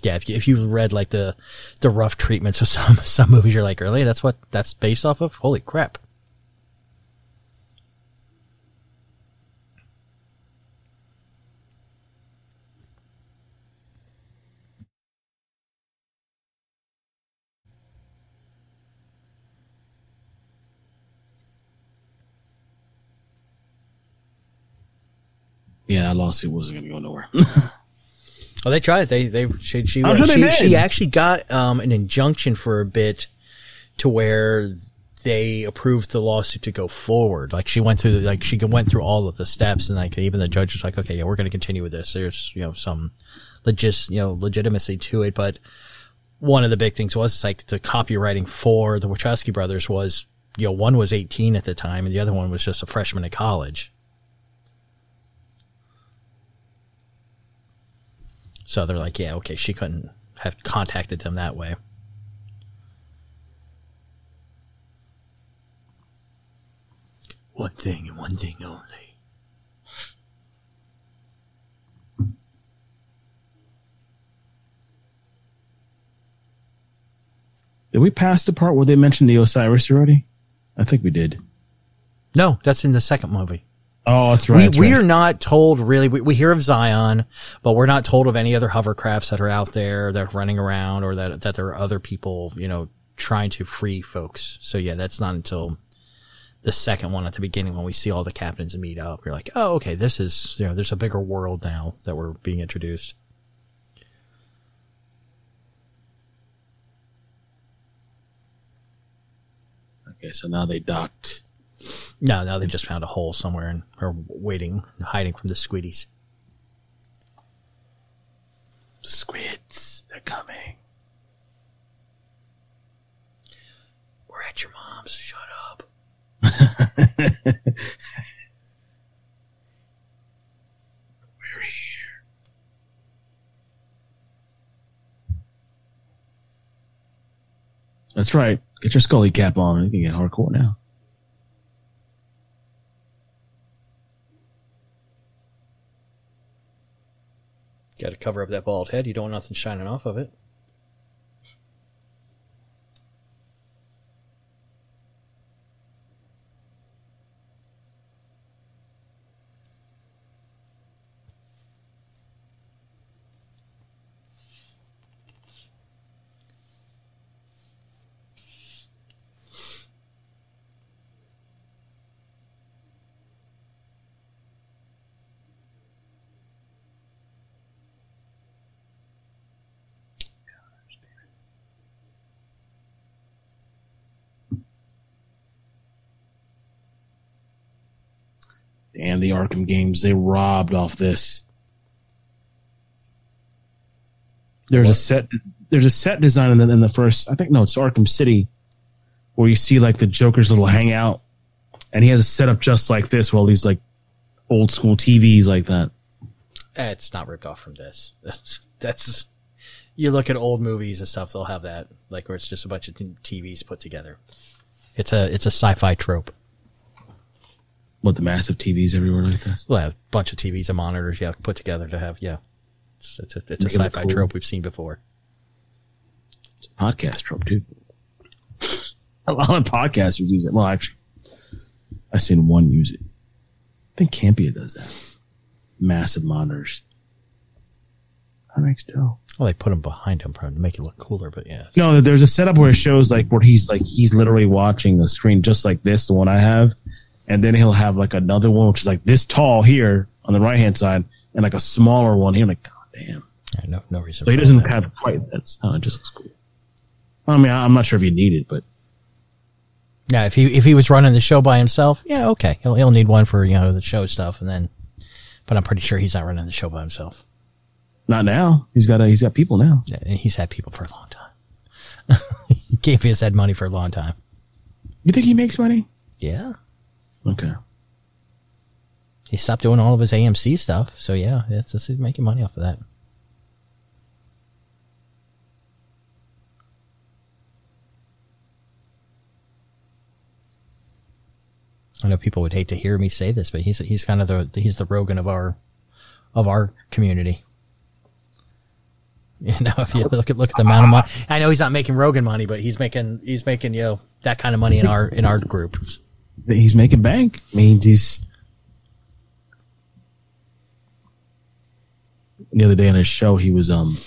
yeah, if you, if you read like the, the rough treatments of some, some movies, you're like, really? That's what that's based off of? Holy crap. Yeah, that lawsuit wasn't going to go nowhere. Oh, they tried. They they she she I'm sure they she, actually got um an injunction for a bit to where they approved the lawsuit to go forward. Like she went through the, like she went through all of the steps and like even the judge was like, okay, yeah, we're going to continue with this. There's you know some legit you know legitimacy to it, but one of the big things was like the copywriting for the Wachowski brothers was you know one was 18 at the time and the other one was just a freshman at college. So they're like, yeah, okay, she couldn't have contacted them that way. One thing and one thing only. Did we pass the part where they mentioned the Osiris already? I think we did. No, that's in the second movie. Oh, that's right. that's we we right. are not told really. We, we hear of Zion, but we're not told of any other hovercrafts that are out there that are running around, or that that there are other people, you know, trying to free folks. So yeah, that's not until the second one at the beginning when we see all the captains meet up. You're like, oh, okay, this is you know, there's a bigger world now that we're being introduced. Okay, so now they docked. No, now they just found a hole somewhere and are waiting, hiding from the squiddies. Squids, they're coming. We're at your mom's. Shut up. We're here. That's right. Get your Scully cap on. You can get hardcore now. Got to cover up that bald head. You don't want nothing shining off of it. Damn the Arkham games, they robbed off this. There's a set there's a set design in the, in the first I think no, it's Arkham City where you see like the Joker's little hangout and he has a setup just like this, well these like old school TVs like that. Eh, It's not ripped off from this. That's you look at old movies and stuff. They'll have that like where it's just a bunch of TVs put together. It's a it's a sci-fi trope. What the massive TVs everywhere like this? Well, have a bunch of TVs and monitors you have to put together to have yeah. It's, it's a, it's a Make it look sci-fi cool. trope we've seen before. podcast trope too. a lot of podcasters use it. Well, actually, I've seen one use it. I think Campia does that. Massive monitors. That makes dope. Well, they put them behind him probably to make it look cooler, but yeah. No, there's a setup where it shows like where he's like he's literally watching the screen just like this, the one I have, and then he'll have like another one which is like this tall here on the right hand side, and like a smaller one here. I'm like, God damn. Yeah, no, no reason. So he doesn't that. have quite that. Oh, it just looks cool. I mean, I'm not sure if you need it, but Yeah, if he if he was running the show by himself, yeah, okay, he'll he'll need one for you know the show stuff, and then. But I'm pretty sure he's not running the show by himself. not now. He's got uh, he's got people now. Yeah, and he's had people for a long time. Campy has had money for a long time. You think he makes money? Yeah, Okay. he stopped doing all of his AMC stuff, so yeah, it's, it's he's making money off of that. I know people would hate to hear me say this, but he's he's kind of the he's the Rogan of our of our community. You know, if you look at look at the amount of money, I know he's not making Rogan money, but he's making he's making you know that kind of money in our in our group. He's making bank. I mean, he's the other day on his show. He was um,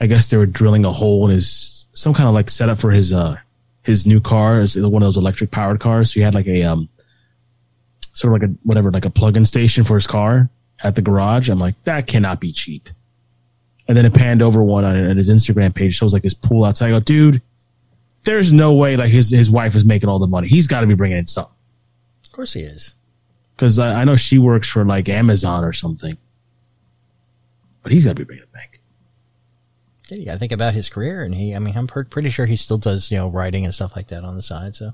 I guess they were drilling a hole in his some kind of like setup for his uh his new car. One of those electric powered cars. So he had like a um, sort of like a whatever like a plug-in station for his car at the garage. I'm like, that cannot be cheap. And then it panned over one on his Instagram page shows like his pool outside. I go, dude, there's no way like his his wife is making all the money. He's got to be bringing in something course, he is. because I, I know she works for like Amazon or something, but he's got to be bringing it back. Yeah, you gotta think about his career, and he, I mean, I'm pretty sure he still does, you know, writing and stuff like that on the side. So,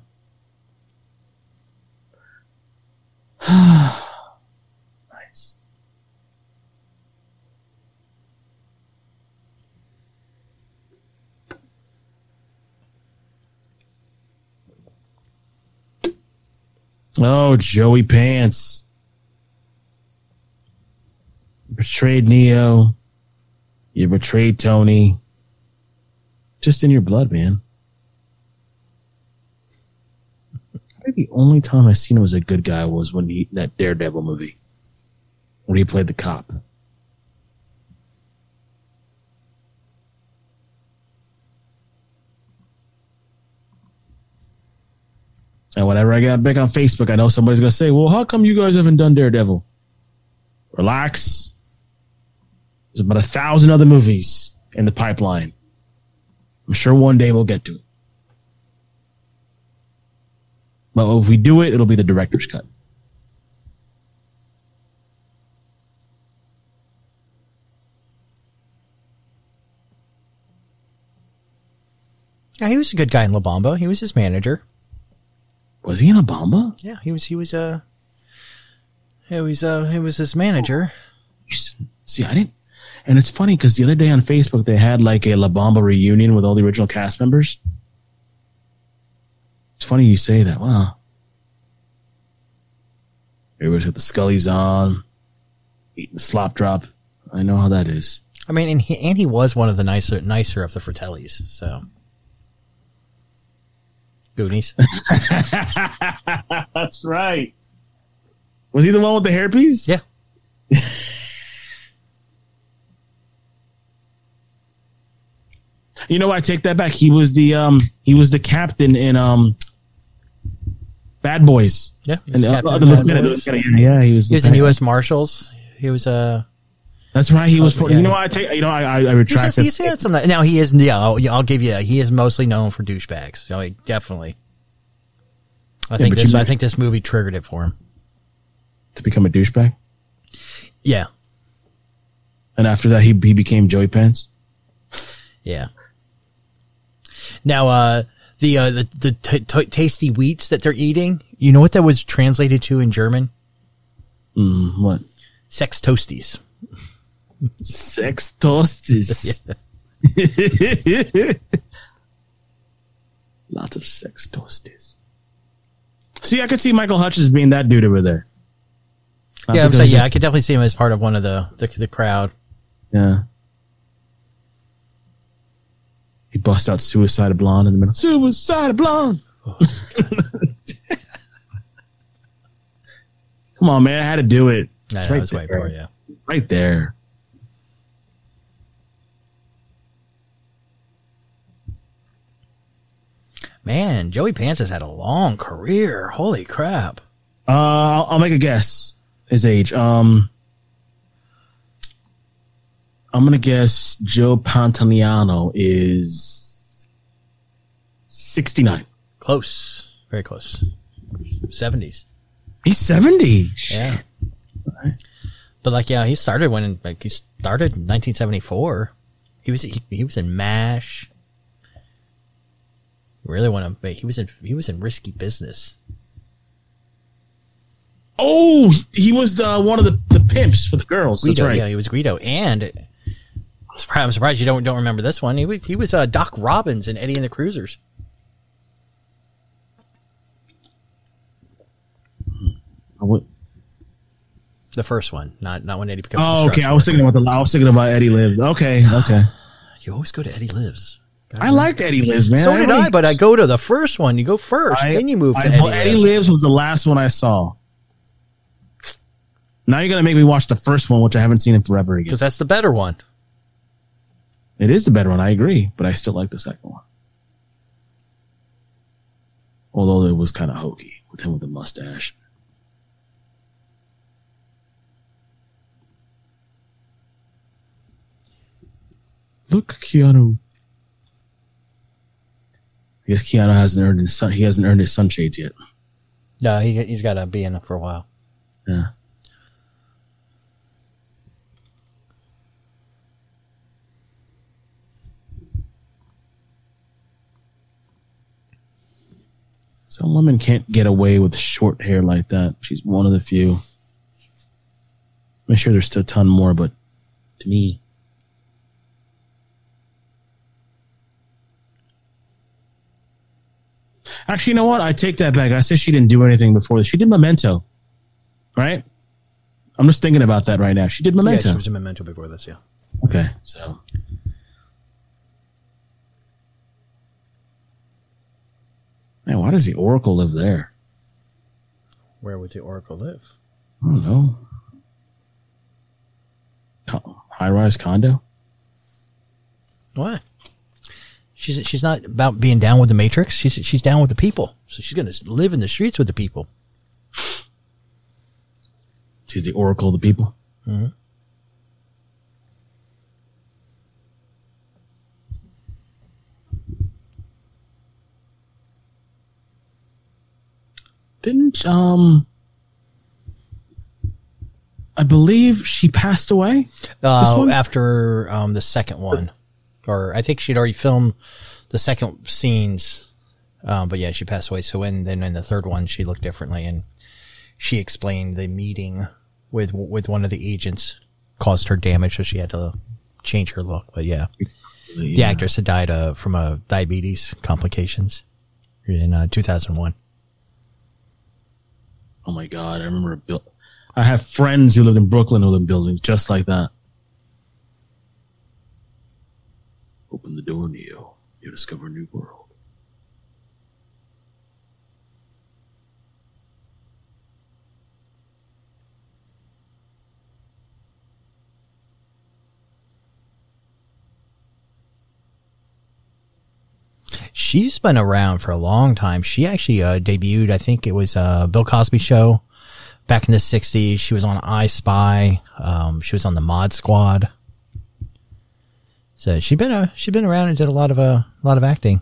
Nice. Oh, Joey Pants. You betrayed Neo. You betrayed Tony. Just in your blood, man. The only time I seen him as a good guy was when he that Daredevil movie. When he played the cop. And whenever I get back on Facebook, I know somebody's gonna say, Well, how come you guys haven't done Daredevil? Relax. There's about a thousand other movies in the pipeline. I'm sure one day we'll get to it. But if we do it, it'll be the director's cut. yeah, he was a good guy in La Bamba. He was his manager. Was he in a bomba? Yeah, he was. He was. Uh, he was. Uh, he was his manager. See, I didn't. And it's funny because the other day on Facebook they had like a La Bamba reunion with all the original cast members. It's funny you say that. Wow. Everybody's got the Scullies on, eating the slop drop. I know how that is. I mean, and he and he was one of the nicer nicer of the Fratellis. So Goonies. That's right. Was he the one with the hairpiece? Yeah. You know, I take that back. He was the um he was the captain in um Bad Boys. Yeah. he And was uh, uh, the Bad lieutenant, Boys. yeah, he was. He was in. U.S. Marshals. He was uh That's right. He was. Yeah. You know, I take. You know, I I, I retract. he's, that. had some. Now he is. Yeah, I'll, I'll give you. He is mostly known for douchebags. Mean, definitely. I think this. I think this movie triggered it for him. to become a douchebag, Yeah, and after that, he he became Joey Pants. yeah. Now, uh, the uh, the the t- t- tasty wheats that they're eating. You know what that was translated to in German? Mm, what? Sex toasties. Sex toasties. Lots of sex toasties. See, I could see Michael Hutchence being that dude over there. Not yeah, I'm saying. Yeah, I could definitely see him as part of one of the the, the crowd. yeah. He busts out Suicide Blonde in the middle. Suicide Blonde. Come on, man! I had to do it. I It's know, I right there. yeah. Right there. Man, Joey Pants has had a long career. Holy crap! Uh, I'll, I'll make a guess. His age. Um, I'm gonna guess Joe Pantoliano is 69. Close, very close. Seventies. He's 70. Yeah. But like, yeah, he started when like he started in 1974. He was he, he was in Mash. Really want to? He was in he was in Risky Business. Oh, he was the, one of the, the pimps for the girls. That's Guido, right. yeah, he was Guido, and I'm surprised, you don't don't remember this one. He was he was uh, Doc Robbins in Eddie and the Cruisers. I would- The first one, not not when Eddie becomes. Oh, okay. I was thinking about the. I was thinking about Eddie Lives. Okay, okay. You always go to Eddie Lives. I liked Eddie Lives, man. So did really- I, but I go to the first one. You go first, I- then you move to I- Eddie, well, Eddie Lives. Lives was the last one I saw. Now you're gonna make me watch the first one, which I haven't seen in forever again. because that's the better one. It is the better one, I agree, but I still like the second one. Although it was kind of hokey with him with the mustache. Look, Keanu. I guess Keanu hasn't earned his sun. He hasn't earned his sunshades yet. No, he he's got to be in it for a while. Yeah. Some women can't get away with short hair like that. She's one of the few. I'm sure there's still a ton more, but to me, actually, you know what? I take that back. I say she didn't do anything before this. She did Memento, right? I'm just thinking about that right now. She did Memento. Yeah, she was in Memento before this. Yeah. Okay, so man, why does the Oracle live there? Where would the Oracle live? I don't know. High-rise condo. Why? She's she's not about being down with the Matrix. She's she's down with the people. So she's gonna live in the streets with the people. She's the Oracle of the people. Didn't um I believe she passed away? Uh, after um, the second one, or I think she'd already filmed the second scenes. Um, but yeah, she passed away. So when then in the third one, she looked differently, and she explained the meeting with with one of the agents caused her damage, so she had to change her look. But yeah, the actress had died uh, from uh, diabetes complications in uh, 2001. Oh my god, I remember a build. I have friends who lived in Brooklyn who lived in buildings just like that. Open the door, Neo. You'll discover a new world. She's been around for a long time. She actually uh, debuted, I think it was uh, Bill Cosby show back in the 60s. She was on I Spy. Um, she was on the Mod Squad. So she's been uh, she's been around and did a lot of uh, a lot of acting.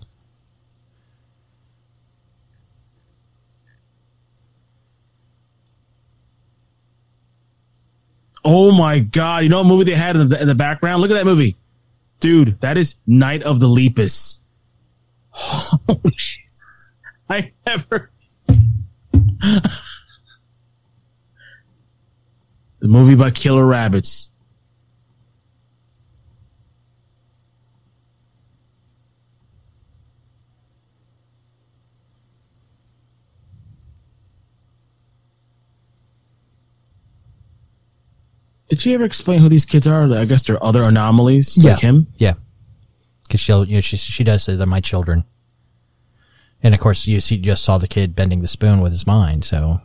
Oh my god! You know what movie they had in the, in the background? Look at that movie, dude. That is Night of the Lepus. Holy shit! I never. the movie about killer rabbits. Did she ever explain who these kids are? I guess they're other anomalies like him. Yeah, because she'll you know she she does say they're my children, and of course you see just saw the kid bending the spoon with his mind. So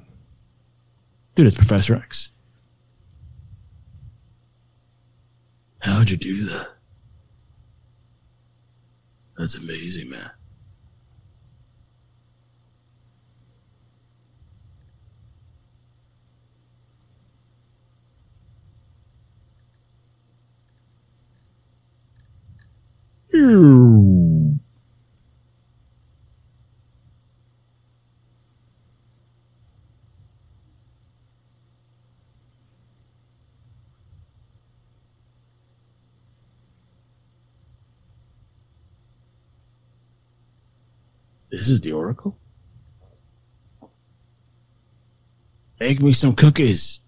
Dude, it's Professor X. How'd you do that? That's amazing, man. This is the Oracle? Make me some cookies.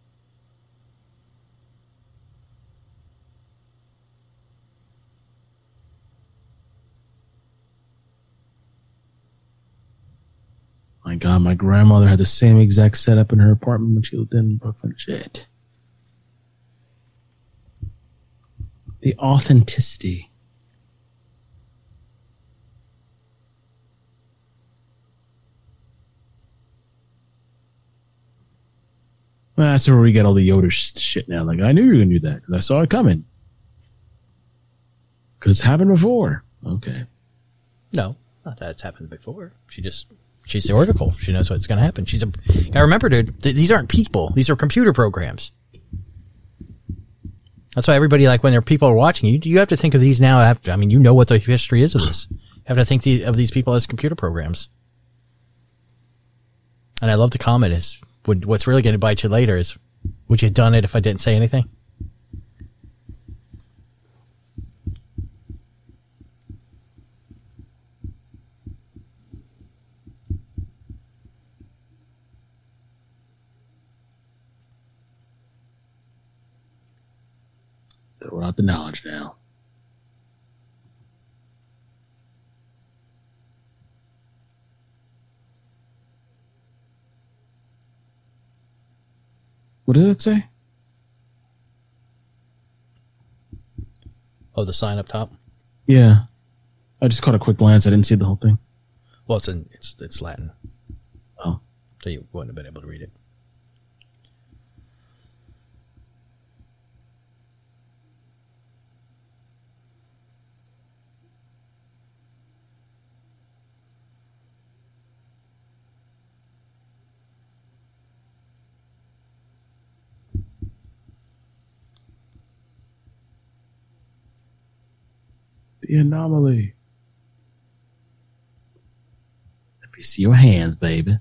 My grandmother had the same exact setup in her apartment when she lived in Brooklyn. Shit. The authenticity. Well, that's where we get all the Yoda sh- shit now. Like, I knew you were to do that because I saw it coming. Because it's happened before. Okay. no, not that it's happened before. She just she's the Oracle. She knows what's going to happen. She's a. I remember, dude. Th- these aren't people. These are computer programs. That's why everybody like when there are people are watching you. You have to think of these now. After, I mean, you know what the history is of this. You have to think the, of these people as computer programs. And I love the comment is what's really going to bite you later is would you have done it if I didn't say anything? Throw out the knowledge now. What does it say? Oh, the sign up top. Yeah. I just caught a quick glance. I didn't see the whole thing. Well, it's in it's it's Latin, Oh. so you wouldn't have been able to read it. The anomaly. Let me see your hands, baby.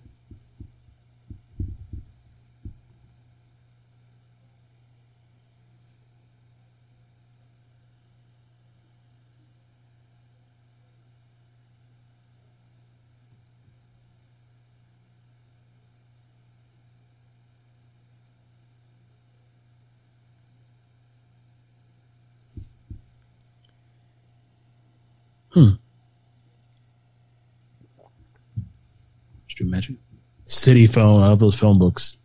Hmm. Could you imagine? City phone. I love those phone books.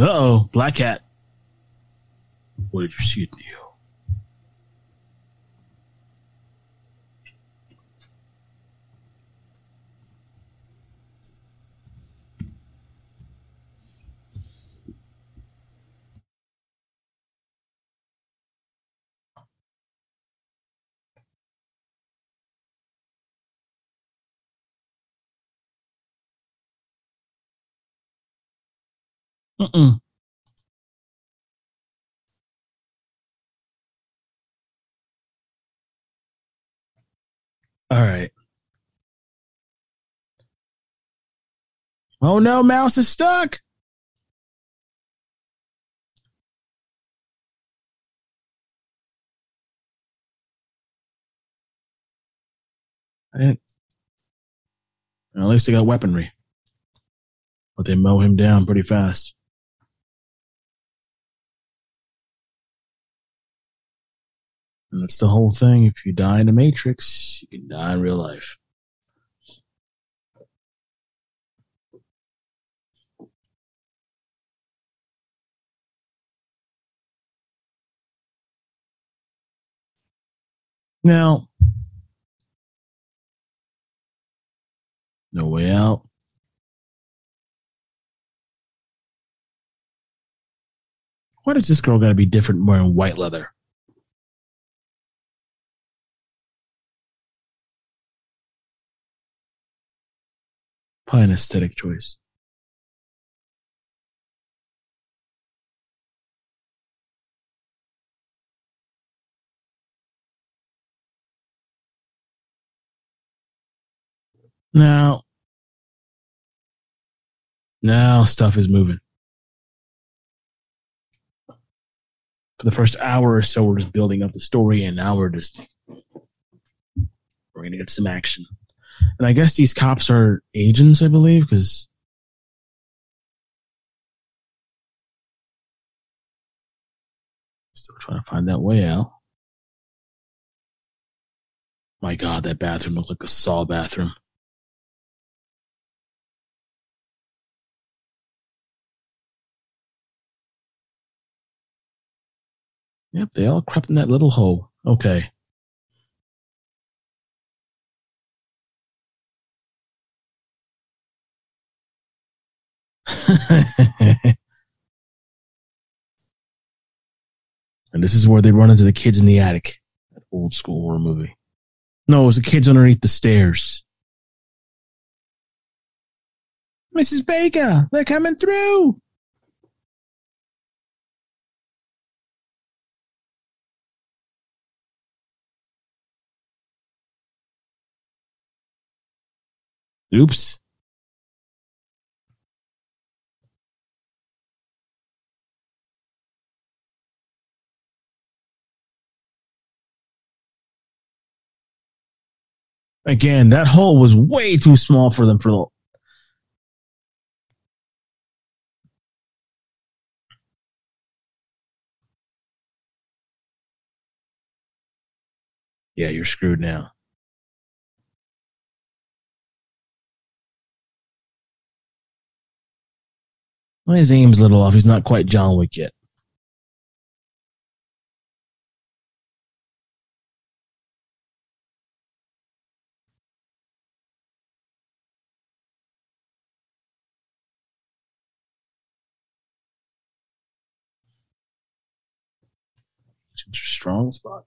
Uh oh, Black Cat. What did you see, Neo? Mm-mm. All right. Oh no, mouse is stuck. I at least they got weaponry. But they mow him down pretty fast. And that's the whole thing. If you die in the Matrix, you can die in real life. Now, no way out. Why does this girl got to be different wearing white leather? Probably an aesthetic choice. Now, now stuff is moving. For the first hour or so, we're just building up the story, and now we're just we're gonna get some action. And I guess these cops are agents, I believe, because still trying to find that way out. My God, that bathroom looked like a Saw bathroom. Yep, they all crept in that little hole. Okay. and this is where they run into the kids in the attic. That old school horror movie. No, it was the kids underneath the stairs. Mrs. Baker, they're coming through. Oops. Again, that hole was way too small for them for the. Yeah, you're screwed now. Well, his aim's a little off. He's not quite John Wick yet. Strong spot.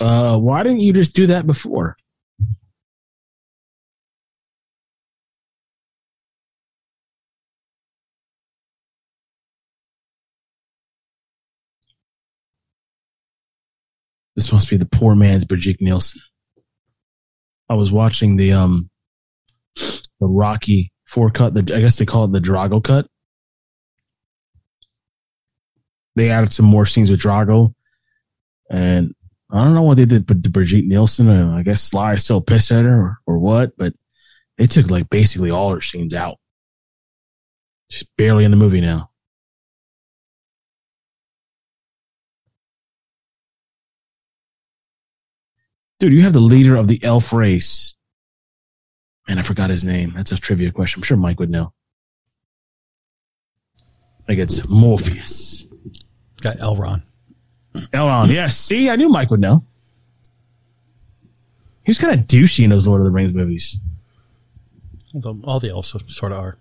Uh, why didn't you just do that before? This must be the poor man's Brigitte Nielsen. I was watching the um the Rocky four cut. The I guess they call it the Drago cut. They added some more scenes with Drago, and I don't know what they did, but Brigitte Nielsen, I guess Sly is still pissed at her or, or what, but they took like basically all her scenes out. She's barely in the movie now. Dude, you have the leader of the elf race. Man, I forgot his name. That's a trivia question. I'm sure Mike would know. Like it's Morpheus. Got Elron. Elrond. Yeah, see, I knew Mike would know. He was kind of douchey in those Lord of the Rings movies. All the elves sort of are.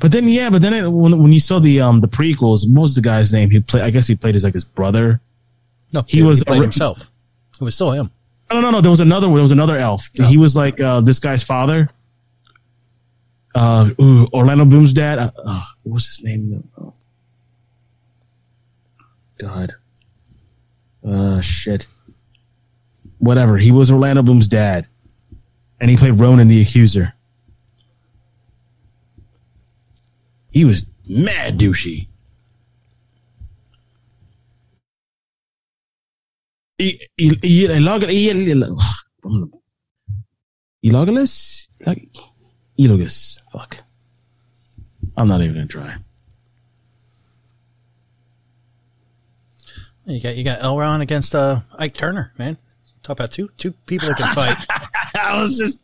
But then, yeah, but then it, when when you saw the um the prequels, what was the guy's name? He played. I guess he played as like his brother. No, He was played a- himself. It was still him. No, no, no. There was another. There was another elf. He was like uh, this guy's father. Uh, ooh, Orlando Bloom's dad. Uh, uh, what was his name? Oh. God. Uh, shit. Whatever. He was Orlando Bloom's dad, and he played Ronan the Accuser. He was mad douchey. E- e- e- Elog- e- e- Elogalus? Elogus. Fuck. I'm not even gonna try. You got you got Elron against uh, Ike Turner, man. Talk about two two people that can fight. I was just.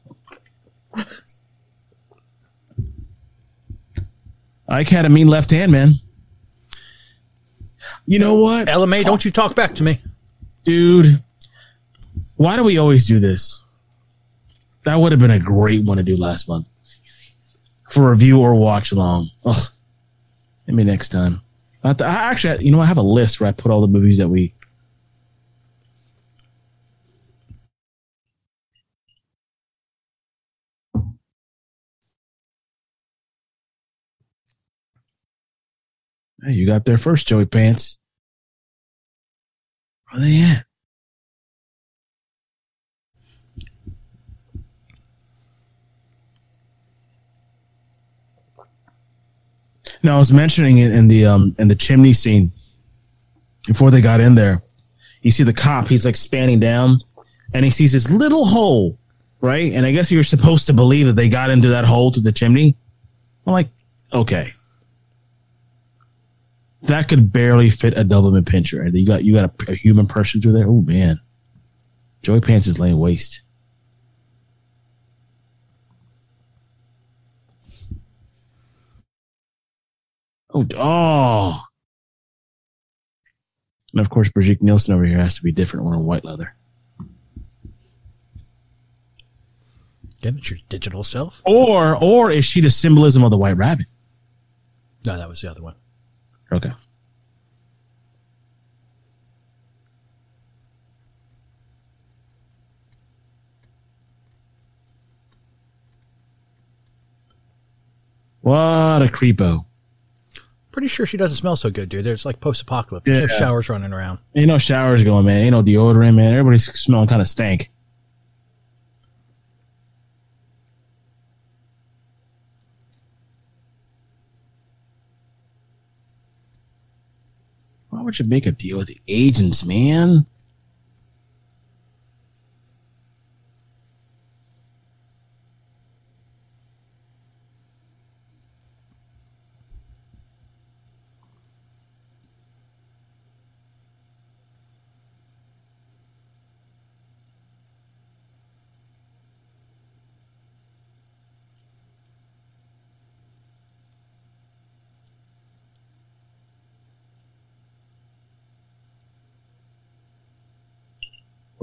Ike had a mean left hand, man. You know what? LMA, don't you talk back to me. Dude, why do we always do this? That would have been a great one to do last month for review or watch along. Ugh. Maybe next time. I actually, you know, I have a list where I put all the movies that we. Hey, you got there first, Joey Pants. Where they at? No, I was mentioning it in the um in the chimney scene before they got in there. You see the cop, he's like spanning down and he sees this little hole, right? And I guess you're supposed to believe that they got into that hole to the chimney. I'm like, okay. That could barely fit a Doublemint pincher. You got you got a, a human person through there. Oh man. Joey Pants is laying waste. Oh, oh. And of course, Brigitte Nielsen over here has to be different wearing white leather. Again, it's your digital self. Or, or is she the symbolism of the white rabbit? No, that was the other one. Okay. What a creepo. Pretty sure she doesn't smell so good, dude. There's like post apocalypse. There's no showers running around. Ain't no showers going, man. Ain't no deodorant, man. Everybody's smelling kind of stank. You make a deal with the agents, man?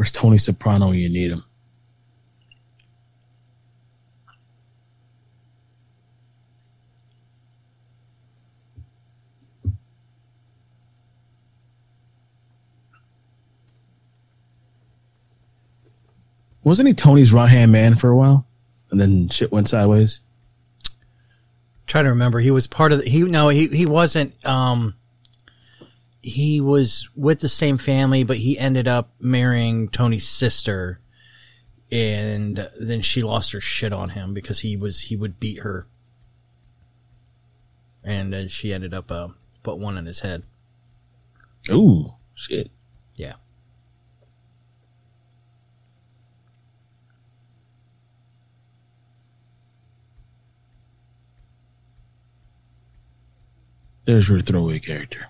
Where's Tony Soprano when you need him? Wasn't he Tony's right hand man for a while? And then shit went sideways? trying to remember. He was part of the, he no he he wasn't um he was with the same family, but he ended up marrying Tony's sister, and then she lost her shit on him because he was he would beat her, and then she ended up uh, put one in his head. Ooh, shit. Yeah. There's your throwaway character.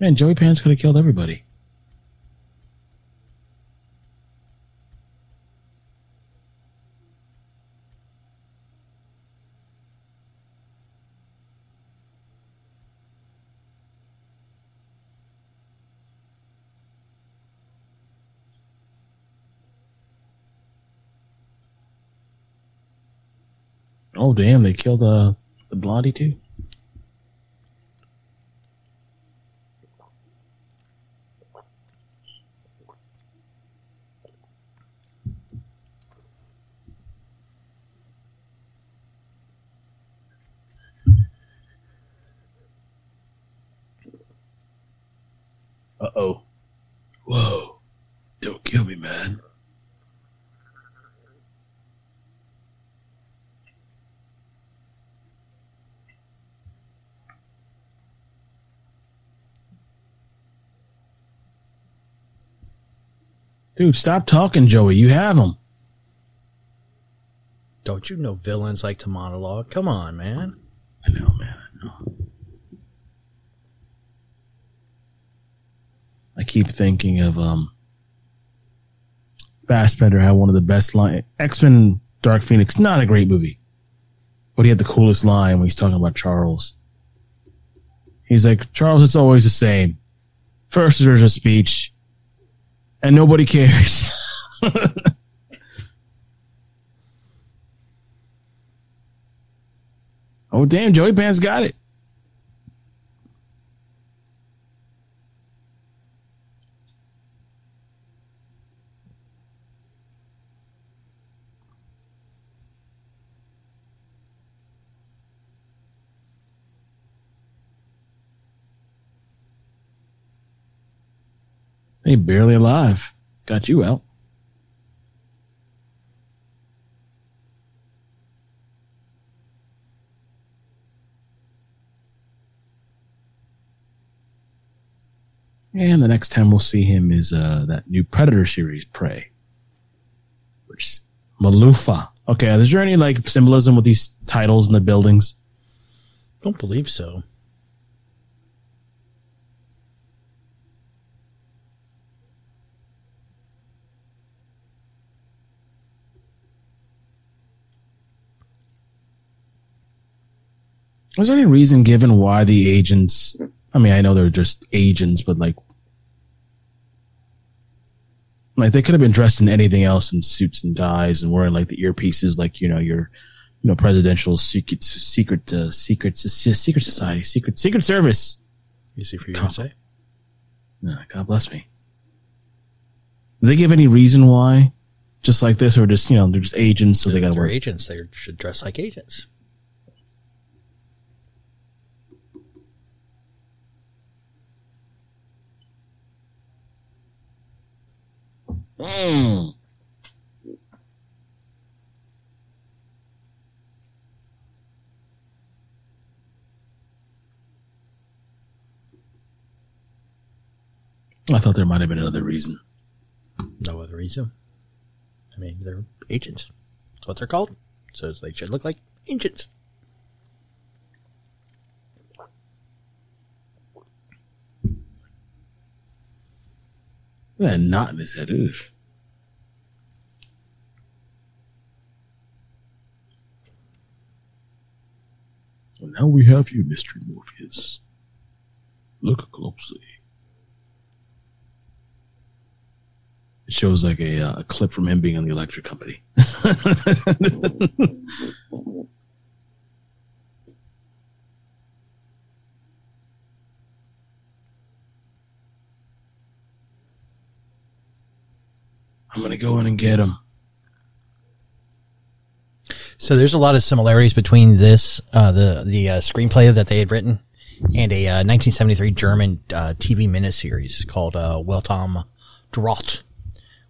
Man, Joey Pants could have killed everybody. Oh damn! They killed uh, the blondie too. Uh oh. Whoa! Don't kill me, man. Dude, stop talking, Joey. You have him. Don't you know villains like to monologue? Come on, man. I know, man. I know. I keep thinking of um Fassbender had one of the best line X Men Dark Phoenix, not a great movie. But he had the coolest line when he's talking about Charles. He's like, Charles, it's always the same. First there's a speech, and nobody cares. oh damn, Joey Pants got it. Hey, barely alive. Got you out. And the next time we'll see him is uh, that new Predator series, Prey. Which Malufa. Okay, is there any like symbolism with these titles and the buildings? Don't believe so. Was there any reason given why the agents? I mean, I know they're just agents, but like, like they could have been dressed in anything else in suits and ties and wearing like the earpieces, like you know your, you know, presidential secret secret uh, secret secret society secret secret service. Easy for you to say. Yeah, God bless me. Did they give any reason why? Just like this, or just you know they're just agents, so they got to They're wear. agents. They should dress like agents. Mm. I thought there might have been another reason. No other reason. I mean, they're agents. That's what they're called. So they should look like agents. Yeah, not in his head. Oof. So now we have you, Mystery Morpheus. Look closely. It shows like a, uh, a clip from him being on the electric company. I'm gonna go in and get him. So there's a lot of similarities between this, uh, the the uh, screenplay that they had written, and a uh, 1973 German uh, TV miniseries called uh, Welt am Draht,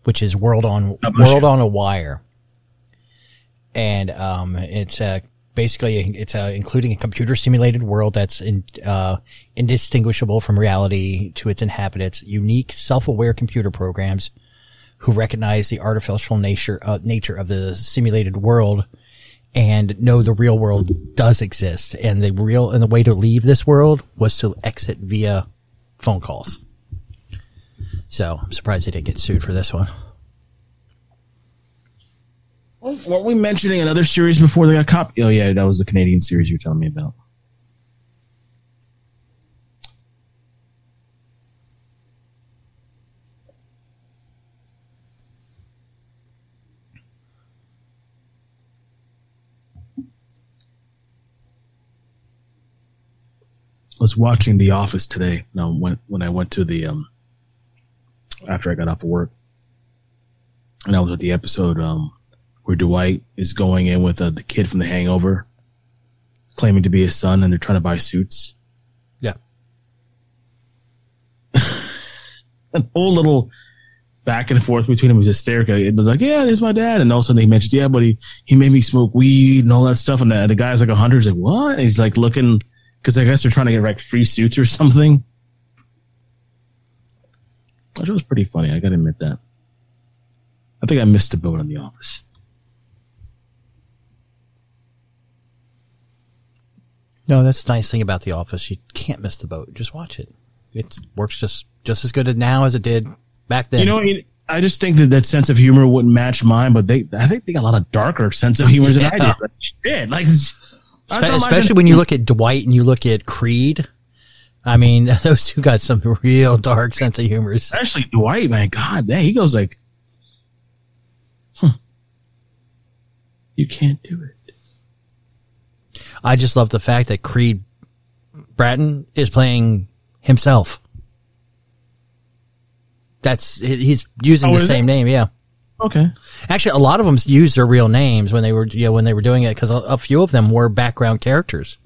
which is World on World on a Wire, and um, it's uh, basically it's uh, including a computer simulated world that's in, uh, indistinguishable from reality to its inhabitants. Unique, self-aware computer programs who recognize the artificial nature uh, nature of the simulated world and know the real world does exist. And the real and the way to leave this world was to exit via phone calls. So I'm surprised they didn't get sued for this one. Weren't we mentioning another series before they got cop? Oh yeah, that was the Canadian series you were telling me about. Was watching The Office today. No, when when I went to the um after I got off of work, and I was at the episode um where Dwight is going in with uh, the kid from The Hangover, claiming to be his son, and they're trying to buy suits. Yeah. An whole little back and forth between them was hysterical. It was like, yeah, this is my dad. And all of a sudden he mentioned, yeah, but he, he made me smoke weed and all that stuff. And the, the guy's like a hundred. He's like, what? And he's like looking, because I guess they're trying to get like free suits or something. Which was pretty funny. I got to admit that. I think I missed the boat on The Office. No, that's the nice thing about The Office. You can't miss the boat. Just watch it. It works just just as good now as it did back then. You know, I just think that that sense of humor wouldn't match mine, but they, I think they got a lot of darker sense of humor than I did. Like, shit, like, it's- I Espe- thought my especially when you look at Dwight and you look at Creed. I mean, those two got some real dark sense of humor. especially Dwight, man, God, dang, he goes like, huh, you can't do it. I just love the fact that Creed Bratton is playing himself. That's he's using Oh, the same it? name, yeah. Okay, Actually, a lot of them used their real names when they were, you know, when they were doing it because a, a few of them were background characters.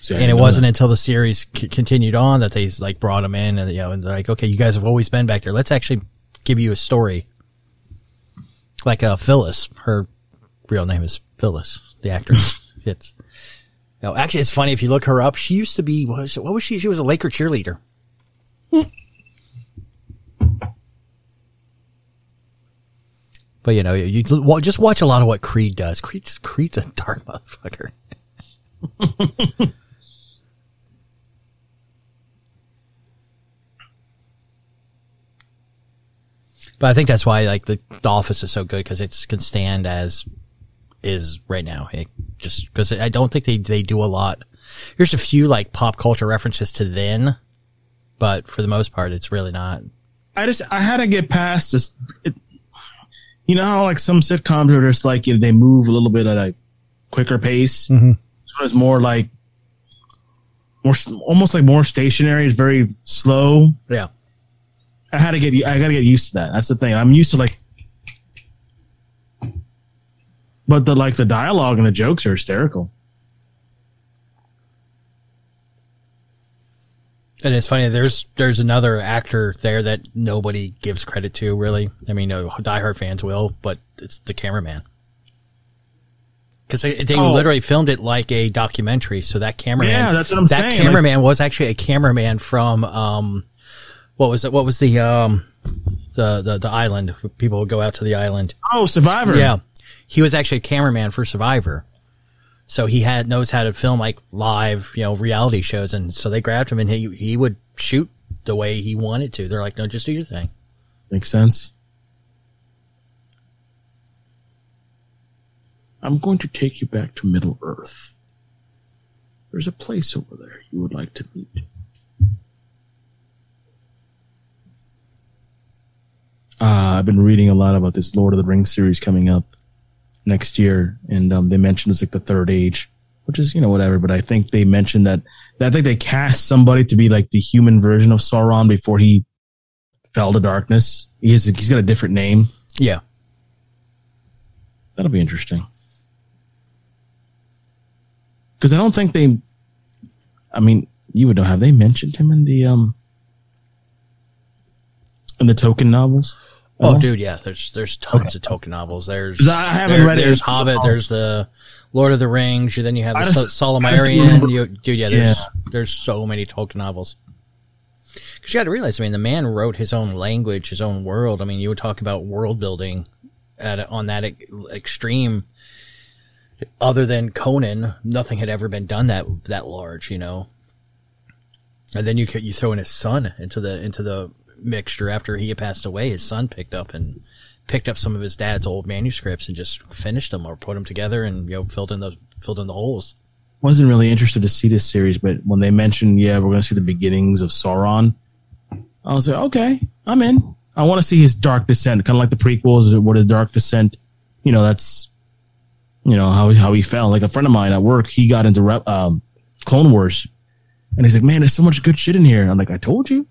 See, and it wasn't that. until the series c- continued on that they like brought them in and you know and they're like okay you guys have always been back there. Let's actually give you a story. Like uh phyllis. Her real name is phyllis the actress. It's no actually it's funny if you look her up she used to be what was, what was she? She was a laker cheerleader but you know you, just watch a lot of what creed does creed's creed's a dark motherfucker But I think that's why like the, the Office is so good because it can stand as is right now. It just because I don't think they they do a lot. There's a few like pop culture references to then, but for the most part, it's really not. I just I had to get past this. It, you know how like some sitcoms are just like you know, they move a little bit at a quicker pace. Mhm. It's more like more almost like more stationary. It's very slow. Yeah, I had to get I got to get used to that. That's the thing. I'm used to like, but the like the dialogue and the jokes are hysterical. And it's funny. There's there's another actor there that nobody gives credit to. Really, I mean, no, diehard fans will, but it's the cameraman. Because they, they Oh. literally filmed it like a documentary, so that cameraman, Yeah, that's what I'm that saying, like- cameraman was actually a cameraman from um, what was it? What was the um, the the the island? People would go out to the island. Oh, Survivor. Yeah, he was actually a cameraman for Survivor, so he had knows how to film like live, you know, reality shows, and so they grabbed him and he he would shoot the way he wanted to. They're like, no, just do your thing. makes sense. I'm going to take you back to Middle Earth. There's a place over there you would like to meet. Uh, I've been reading a lot about this Lord of the Rings series coming up next year, and um, they mentioned it's like the Third Age, which is you know whatever. But I think they mentioned that I think they cast somebody to be like the human version of Sauron before he fell to darkness. He has, he's got a different name. Yeah, That'll be interesting. Because I don't think they. I mean, you would know. Have they mentioned him in the um in the Tolkien novels? Oh, No? dude, yeah. There's there's tons of Tolkien novels. There's I haven't there- read. There's It's Hobbit. There's the Lord of the Rings. You then you have the just- Sol- Silmarillion. You, dude, yeah. There's Yeah. there's so many Tolkien novels. Because you got to realize, I mean, the man wrote his own language, his own world. I mean, you would talk about world building at on that e- extreme. Other than Conan, nothing had ever been done that that large, you know. And then you you throw in his son into the into the mixture after he had passed away. His son picked up and picked up some of his dad's old manuscripts and just finished them or put them together and you know filled in the filled in the holes. wasn't really interested to see this series, but when they mentioned, yeah, we're going to see the beginnings of Sauron, I was like, okay, I'm in. I want to see his dark descent, kind of like the prequels. What is dark descent? You know, that's you know how how he fell. Like a friend of mine at work, he got into rep, um, Clone Wars, and he's like, man, there's so much good shit in here. I'm like, I told you,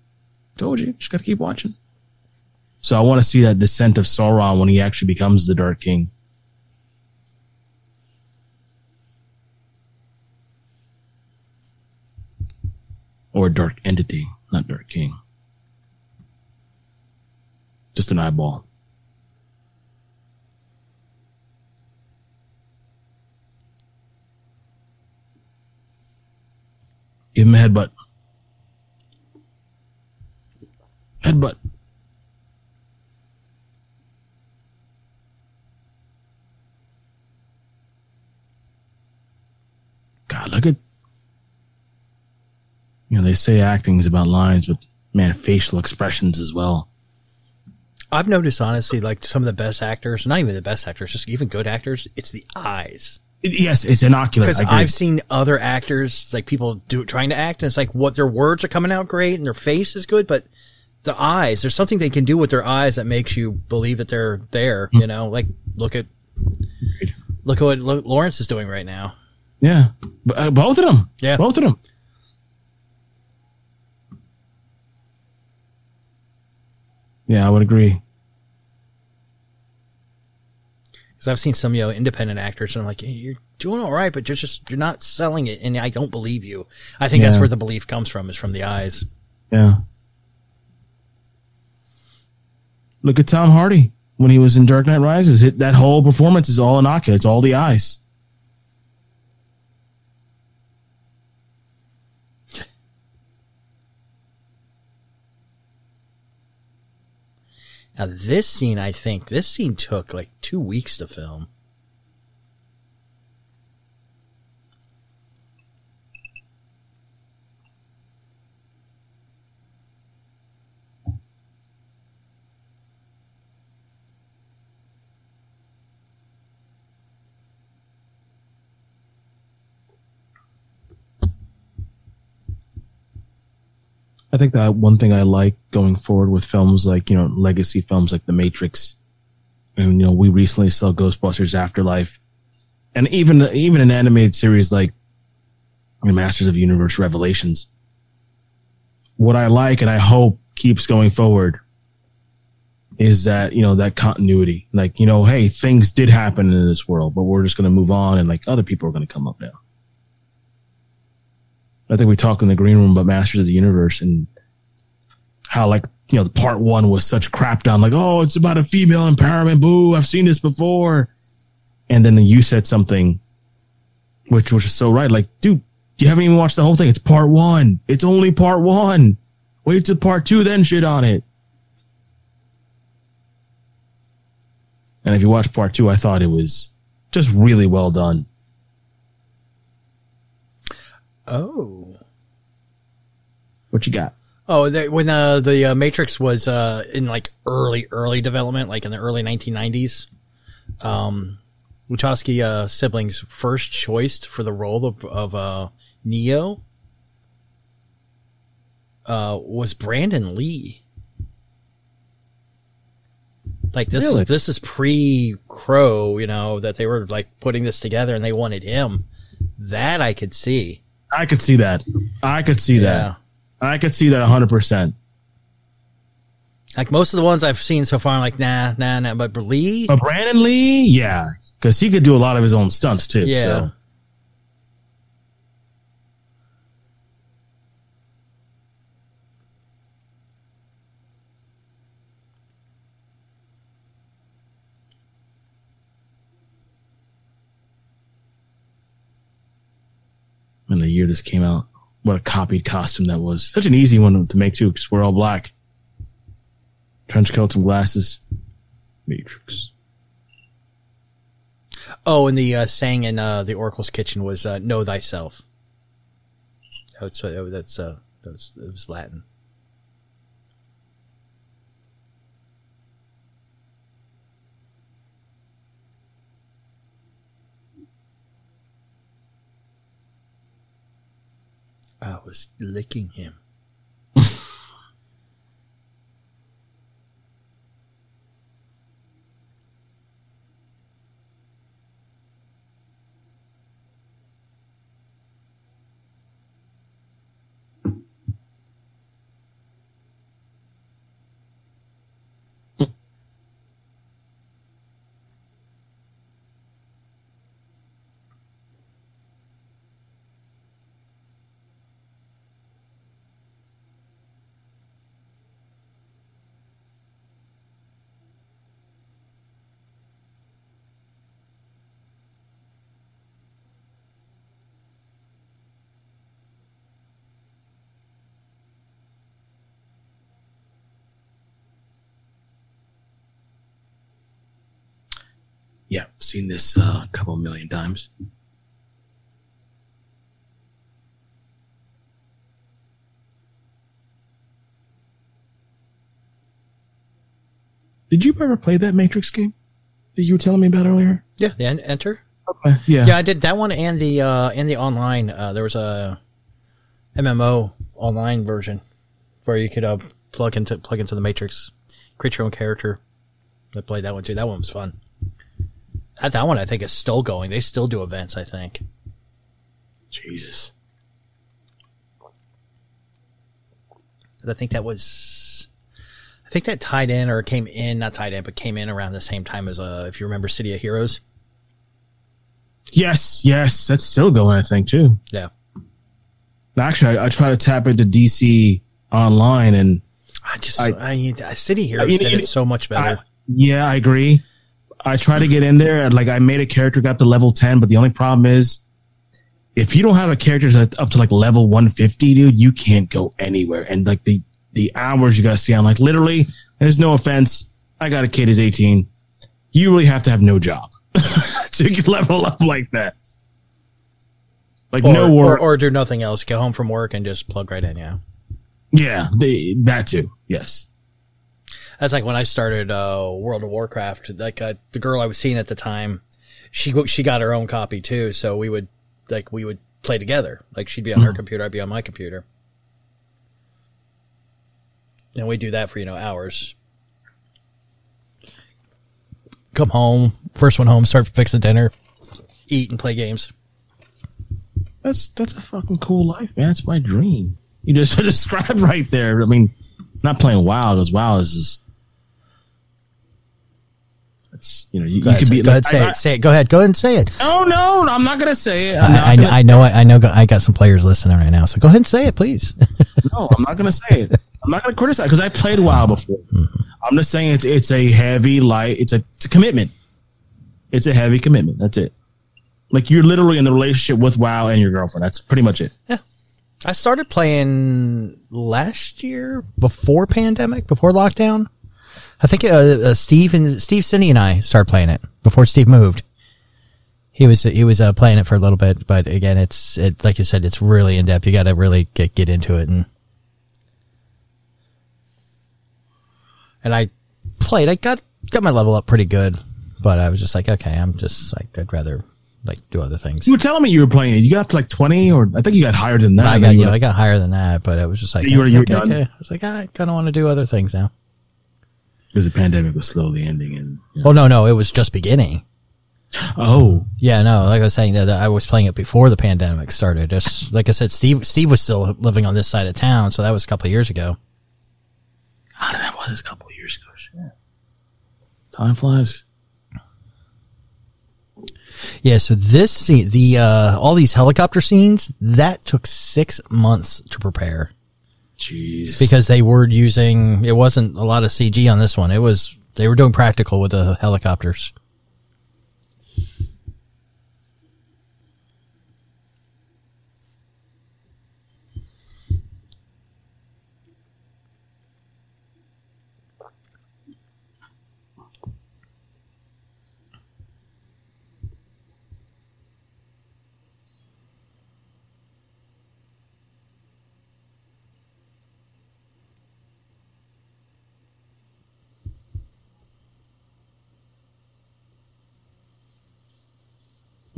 told you, just got to keep watching. So I want to see that descent of Sauron when he actually becomes the Dark King. or dark entity, not dark king. Just an eyeball. Give him a headbutt. Headbutt. God, look at you know, they say acting is about lines, but man, facial expressions as well. I've noticed honestly, like some of the best actors, not even the best actors, just even good actors, it's the eyes. Yes, it's innocuous. Because. I've seen other actors, like people do trying to act, and it's like what their words are coming out great and their face is good, but the eyes, there's something they can do with their eyes that makes you believe that they're there. You know, like look at look at what Laurence is doing right now. yeah, uh, both of them. Yeah. both of them. Yeah, I would agree. Because I've seen some you know independent actors, and I'm like, you're doing all right, but you're just you're not selling it, and I don't believe you. I think that's where the belief comes from, is from the eyes. Yeah. Look at Tom Hardy when he was in Dark Knight Rises. It, that whole performance is all innocuous. It's all the eyes. Now this scene, I think this scene took like two weeks to film. I think that one thing I like going forward with films like, you know, legacy films like The Matrix. And, you know, we recently saw Ghostbusters Afterlife. And even even an animated series like know, Masters of Universe Revelations. What I like and I hope keeps going forward is that, you know, that continuity. Like, you know, hey, things did happen in this world, but we're just gonna move on and like other people are gonna come up now. I think we talked in the green room about Masters of the Universe and how like you know the part one was such crap down like oh it's about a female empowerment boo I've seen this before. And then you said something which was so right like dude you haven't even watched the whole thing. It's part one. It's only part one. Wait till part two then shit on it. And if you watch part two I thought it was just really well done Oh. what you got Oh, the, when uh, the uh, Matrix was uh, in like early, early development, like in the early 1990s, um, Wachowski uh, siblings' first choice for the role of, of uh, Neo uh, was Brandon Lee. Like this Really? is this is pre Crow, you know, that they were like putting this together and they wanted him. That I could see. I could see that I could see Yeah. that I could see that 100%. Like most of the ones I've seen so far, I'm like, nah, nah, nah. But Lee, But Brandon Lee, yeah, because he could do a lot of his own stunts too. Yeah. So. In the year this came out. What a copied costume that was. Such an easy one to make too, because we're all black. Trench coats and glasses. Matrix. Oh, and the uh, saying in uh, the Oracle's kitchen was uh, "Know thyself." That's that's uh, that was, it was Latin. I was licking him. Yeah, seen this uh, a couple million times. Did you ever play that Matrix game that you were telling me about earlier? Yeah, the enter. Okay. Yeah. Yeah, I did that one and the uh and the online. Uh, there was a MMO online version where you could uh plug into plug into the Matrix, create your own character. I played that one too. That one was fun. That that one I think is still going. They still do events. I think. Jesus. I think that was. I think that tied in or came in, not tied in, but came in around the same time as uh, if you remember City of Heroes. Yes, yes, that's still going. I think too. Yeah. Actually, I, I try to tap into DC online, and I just I- I, I City Heroes you- did you- it so much better. I, yeah, I agree. I try to get in there, like I made a character, got to level ten, but the only problem is, if you don't have a character that's up to like level one fifty, dude, you can't go anywhere. And like the the hours you got to see, I'm like literally. There's no offense. I got a kid who's eighteen. You really have to have no job to level up like that. Like or, no work. or, or do nothing else. Get home from work and just plug right in. Yeah. yeah, they, that too. Yes. That's like when I started uh, World of Warcraft. Like uh, the girl I was seeing at the time, she she got her own copy too. So we would like we would play together. Like she'd be on her computer, I'd be on my computer, and we'd do that for you know hours. Come home, first one home, start fixing dinner, eat and play games. That's that's a fucking cool life, man. That's my dream. You just described right there. I mean, not playing WoW because WoW is just. It's you know you, Go you could be go ahead, say I, it, say it. Go ahead, go ahead and say it. Oh no, I'm not gonna say it. I'm I, I, gonna, I know, I know, I got some players listening right now. So go ahead and say it, please. no, I'm not gonna say it. I'm not gonna criticize because I played WoW before. Mm-hmm. I'm just saying it's it's a heavy light. It's a it's a commitment. It's a heavy commitment. That's it. Like you're literally in the relationship with WoW and your girlfriend. That's pretty much it. Yeah. I started playing last year before pandemic, before lockdown. I think uh, uh, Steve and Steve Cindy and I started playing it before Steve moved. He was he was uh, playing it for a little bit, but again, it's it like you said, it's really in depth. You got to really get get into it, and and I played. I got got my level up pretty good, but I was just like, okay, I'm just like I'd rather like do other things. You were telling me you were playing it. You got to like 20, or I think you got higher than that. I got you you know, I got higher than that, but it was just like You were- you were okay, done? okay. I was like, I kind of want to do other things now. Because the pandemic was slowly ending and oh no, no, it was just beginning. oh Yeah, no, like I was saying that that I was playing it before the pandemic started. Just like I said, Steve Steve was still living on this side of town, so that was a couple of years ago. God, that was a couple of years ago. Shit. Time flies. Yeah, so this scene, the uh all these helicopter scenes, that took six months to prepare Jeez. because they were using. It wasn't a lot of CG on this one. It was they were doing practical with the helicopters.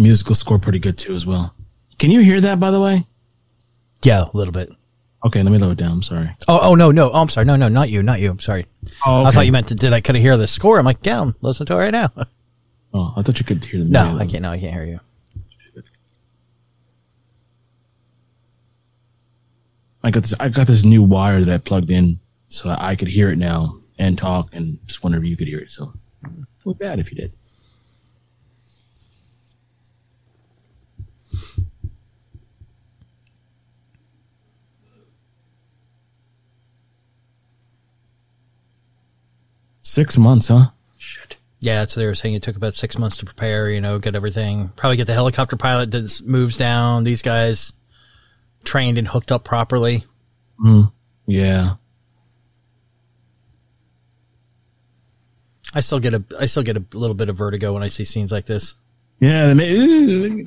Musical score pretty good too as well. Can you hear that by the way? Yeah, a little bit. Okay, let me lower it down. I'm sorry. Oh, oh no, no. Oh, I'm sorry. No, no, not you, not you. I'm sorry. Oh, I thought you meant to. Did I could hear the score? I'm like, yeah, I'm listening to it right now. Oh, I thought you could hear the no. I can't. No, I can't hear you. I got this. I got this new wire that I plugged in, so I could hear it now and talk, and just wonder if you could hear it. So, it would bad if you did. Six months, huh? Shit. Yeah, so they were saying it took about six months to prepare. You know, get everything. Probably get the helicopter pilot that moves down. These guys trained and hooked up properly. Mm, yeah. I still get a. I still get a little bit of vertigo when I see scenes like this. Yeah. They made,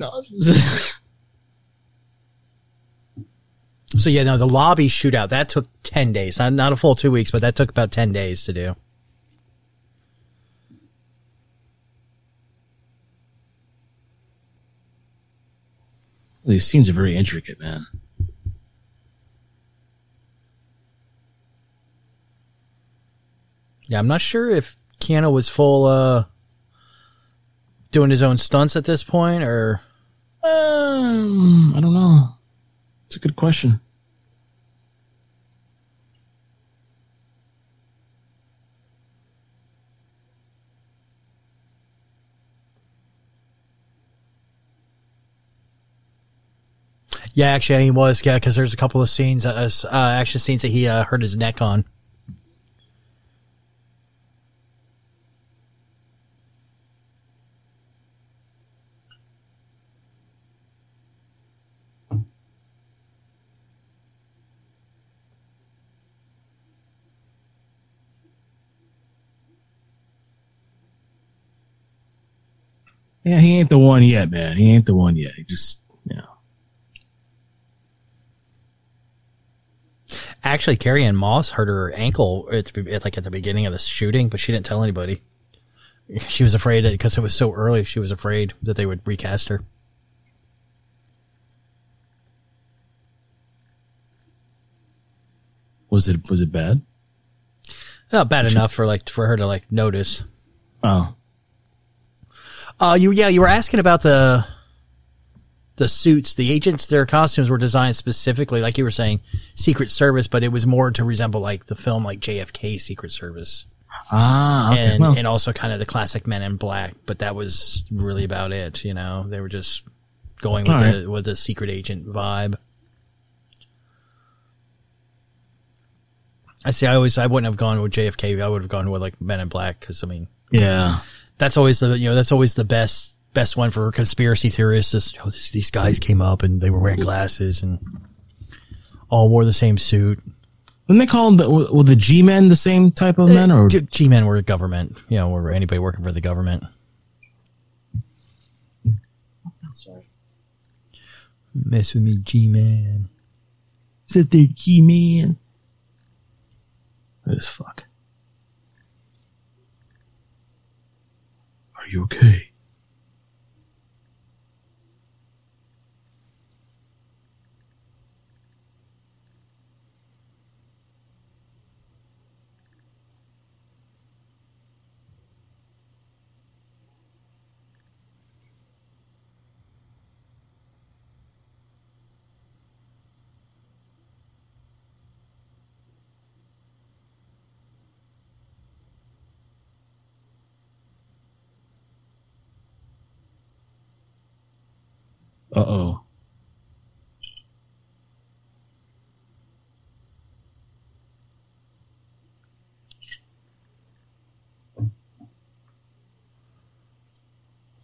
So yeah, no, the lobby shootout that took ten days, not not a full two weeks, but that took about ten days to do. These scenes are very intricate, man. Yeah, I'm not sure if Keanu was full uh doing his own stunts at this point or Um, I don't know. It's a good question. Yeah, actually he was yeah because there's a couple of scenes uh, uh action scenes that he uh, hurt his neck on. Yeah, he ain't the one yet, man. He ain't the one yet. He just, you know. Actually, Carrie-Anne Moss hurt her ankle at, the, at like at the beginning of the shooting, but she didn't tell anybody. She was afraid that because it was so early, she was afraid that they would recast her. Was it was it bad? Not bad enough for like for her to like notice. Oh, Uh, you yeah, you were asking about the the suits. The agents, their costumes were designed specifically, like you were saying, Secret Service, but it was more to resemble like the film, like JFK Secret Service, ah, okay. and well, and also kind of the classic Men in Black. But that was really about it. You know, they were just going with All the with the secret agent vibe. I see. I always I wouldn't have gone with JFK. I would have gone with like Men in Black because I mean yeah. that's always the you know that's always the best best one for conspiracy theorists. Is, oh, this, these guys came up and they were wearing glasses and all wore the same suit. Didn't they call them the, were the G men the same type of uh, men or G- G-men were government, you know, or anybody working for the government. sorry. Mess with me, G-man. Is it the G man? This fuck. Are you okay? Uh oh.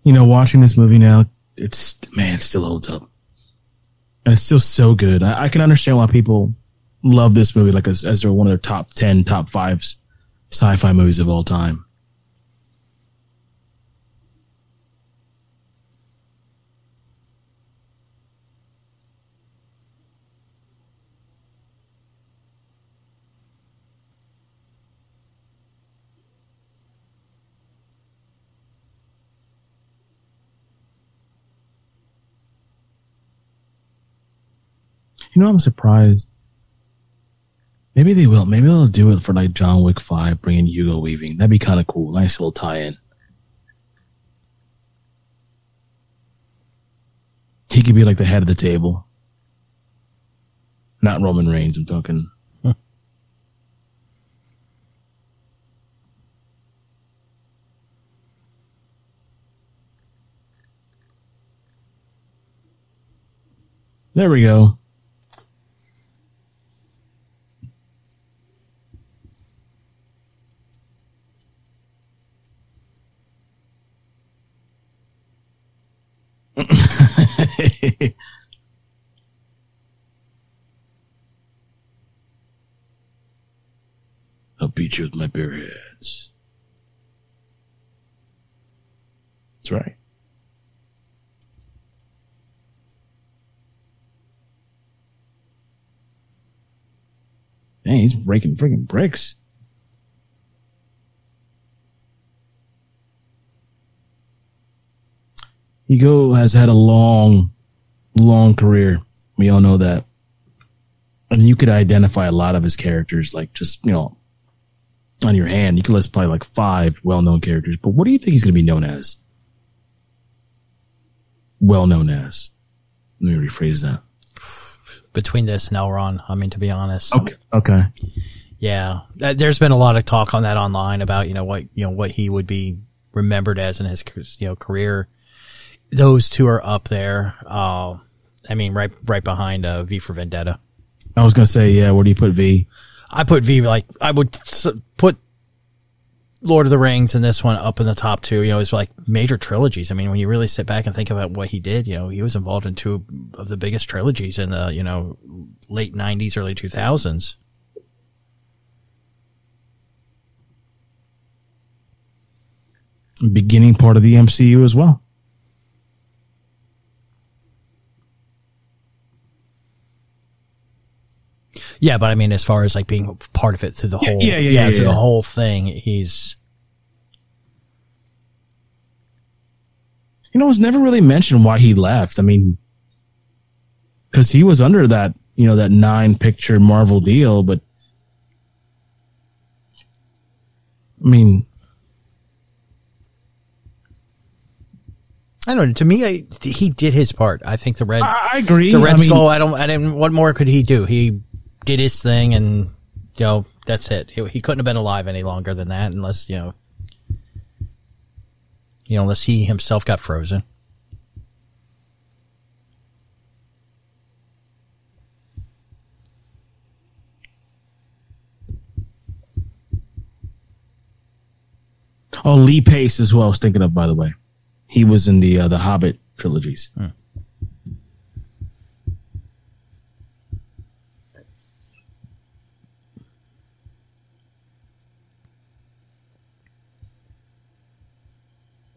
You know, watching this movie now, it's man, it still holds up, and it's still so good. I, I can understand why people love this movie, like as, as one of their top ten, top five sci-fi movies of all time. You know, I'm surprised. Maybe they will. Maybe they'll do it for like John Wick Five, bringing Hugo Weaving. That'd be kind of cool. Nice little tie-in. He could be like the head of the table. Not Roman Reigns. I'm talking. There we go. I'll beat you with my bare hands. That's right. Dang, he's breaking freaking bricks. Hugo has had a long, long career. We all know that. And you could identify a lot of his characters, like just, you know, on your hand. You could list probably like five well known characters. But what do you think he's going to be known as? Well known as. Let me rephrase that. Between this and Elrond, I mean, to be honest. Okay. Okay. Yeah, there's been a lot of talk on that online about you know what you know what he would be remembered as in his you know career. Those two are up there. Uh, I mean, right right behind uh, V for Vendetta. I was going to say, yeah, where do you put V? I put V like I would put Lord of the Rings and this one up in the top two. You know, it's like major trilogies. I mean, when you really sit back and think about what he did, you know, he was involved in two of the biggest trilogies in the you know late '90s, early 2000s. Beginning part of the MCU as well. Yeah, but I mean, as far as like being part of it through the Yeah, whole, yeah, yeah, yeah, through yeah. the whole thing, he's You know, it's never really mentioned why he left. I mean, because he was under that, you know, that nine picture Marvel deal, but I mean, I don't know. To me, I, he did his part. I think the red, I, I agree. the Red I mean, Skull. I don't. I didn't. What more could he do? He did his thing, and you know that's it. He, he couldn't have been alive any longer than that, unless you know, you know, unless he himself got frozen. Oh, Lee Pace is who I was thinking of, by the way. He was in the uh, the Hobbit trilogies. Uh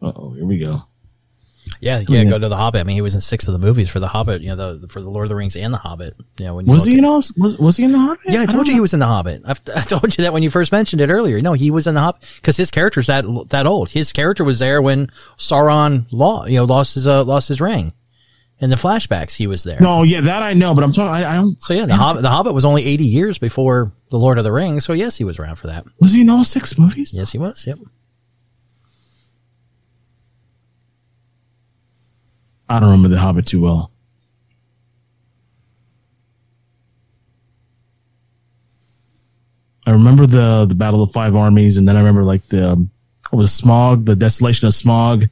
oh, here we go. Yeah, yeah. Go to the Hobbit. I mean, he was in six of the movies for the Hobbit. You know, the for the Lord of the Rings and the Hobbit. You know, when you Was he in all? Was, was he in the Hobbit? Yeah, I told don't you he was in the Hobbit. I've, I told you that when you first mentioned it earlier. No, he was in the Hobbit because his character's that that old. His character was there when Sauron law you know lost his uh, lost his ring. In the flashbacks, he was there. No, yeah, that I know, but I'm talking. I, I don't. So yeah, the Hobbit the Hobbit was only eighty years before the Lord of the Rings. So yes, he was around for that. Was he in all six movies? Yes, he was. Yep. I don't remember the Hobbit too well. I remember the the Battle of Five Armies, and then I remember like the um, what was Smaug, the Desolation of Smaug.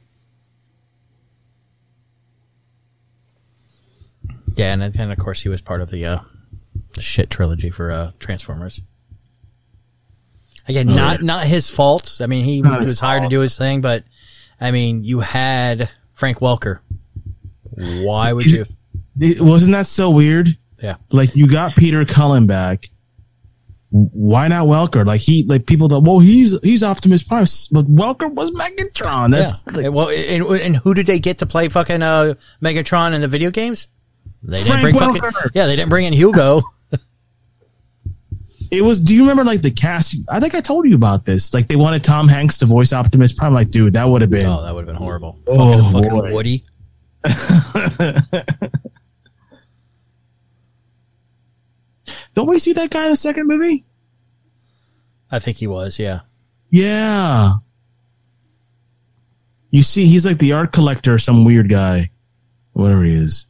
Yeah, and then of course he was part of the uh, the shit trilogy for uh, Transformers. Again, not not his fault. I mean, he Not was hired to do his thing, but I mean, you had Frank Welker. Why would you? It, wasn't that so weird? Yeah. Like you got Peter Cullen back. Why not Welker? Like he, like people thought, well, he's he's Optimus Prime, but Welker was Megatron. Yeah. That's like, well, and, and who did they get to play fucking uh, Megatron in the video games? They didn't Frank bring fucking Welker. yeah. They didn't bring in Hugo. It was. Do you remember like the cast? I think I told you about this. Like they wanted Tom Hanks to voice Optimus Prime. Like, dude, that would have been. oh, that would have been horrible. Oh, fucking, fucking Woody. Don't we see that guy in the second movie? I think he was. Yeah. Yeah. You see, he's like the art collector, some weird guy, whatever he is.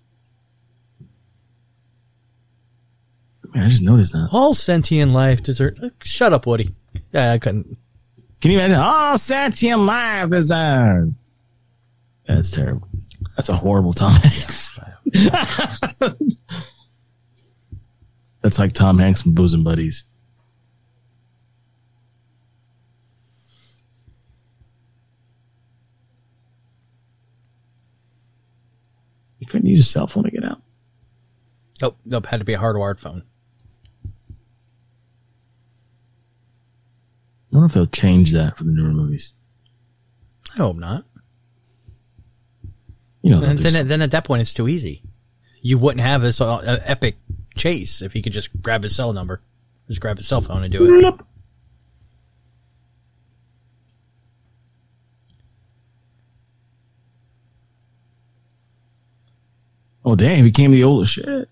Man, I just noticed that. All sentient life deserves. Uh, shut up, Woody. Yeah, I couldn't. Can you imagine? All sentient life deserves. That's terrible. That's a horrible Tom Hanks. That's like Tom Hanks from Bosom Buddies. You couldn't use a cell phone to get out. Nope. Nope. Had to be a hardwired phone. I wonder if they'll change that for the newer movies. I hope not. You know, And there's- then, then at that point, it's too easy. You wouldn't have this uh, epic chase if he could just grab his cell number, just grab his cell phone and do it. oh damn, he became the oldest shit.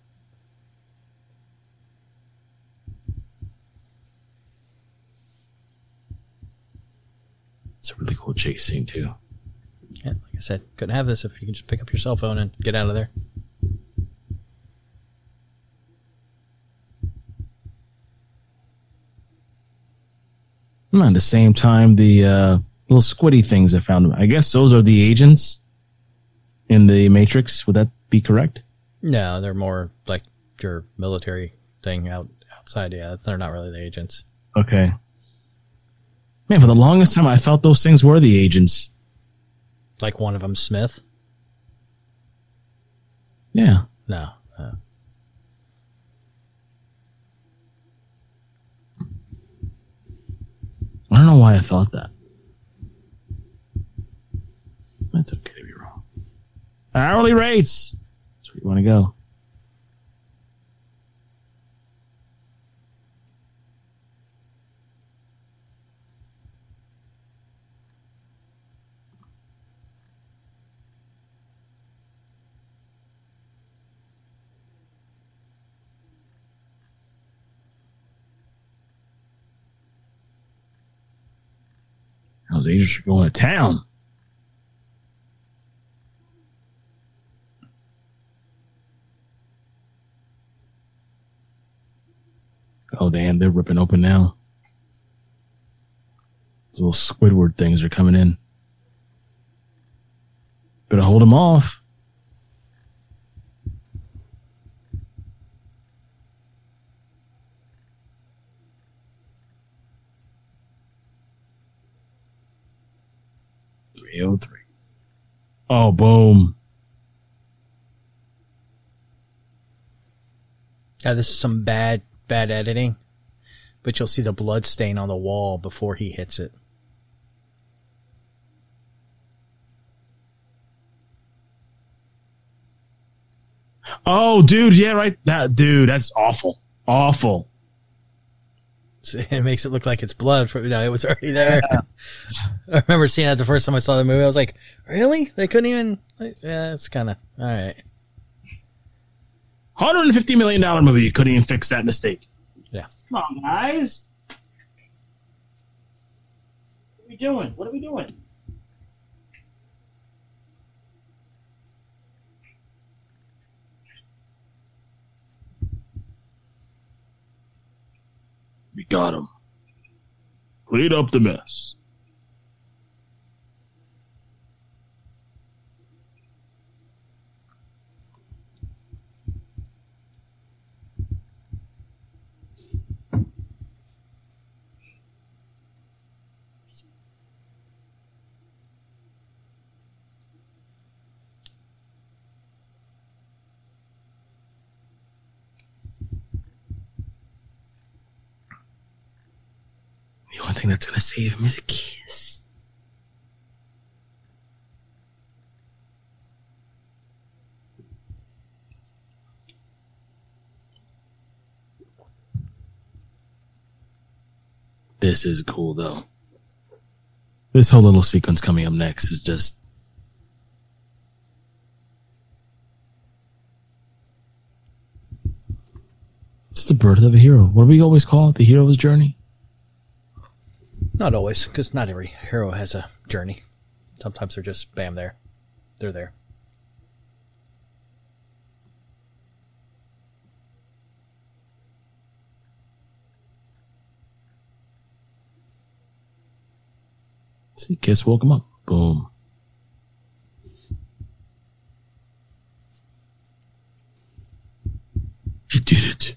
It's a really cool chase scene too. Yeah, like I said, couldn't have this if you can just pick up your cell phone and get out of there. At the same time, the uh, little squiddy things I found. I guess those are the agents in the Matrix. Would that be correct? No, they're more like your military thing out outside. Yeah, they're not really the agents. Okay. Man, for the longest time, I felt those things were the agents. Like one of them, Smith. Yeah. No, no. I don't know why I thought that. That's okay to be wrong. Hourly rates. That's where you want to go. Those agents are going to town. Oh damn, they're ripping open now. Those little Squidward things are coming in. Better hold them off. Three oh three. Oh, boom. Yeah, this is some bad, bad editing. But you'll see the blood stain on the wall before he hits it. Oh, dude, yeah, right. That dude, that's awful. Awful. So it makes it look like it's blood. For, no, it was already there. I remember seeing that the first time I saw the movie. I was like, really? They couldn't even. Like, yeah, it's kind of all right. Hundred and fifty million dollar movie. You couldn't even fix that mistake. Yeah. Come on, guys. What are we doing? What are we doing? Got him. Clean up the mess. Thing that's gonna save him is a kiss. This is cool though. This whole little sequence coming up next is just It's the birth of a hero. What do we always call it? The hero's journey? Not always, because not every hero has a journey. Sometimes they're just bam there. They're there. See, Kiss woke him up. Boom. He did it.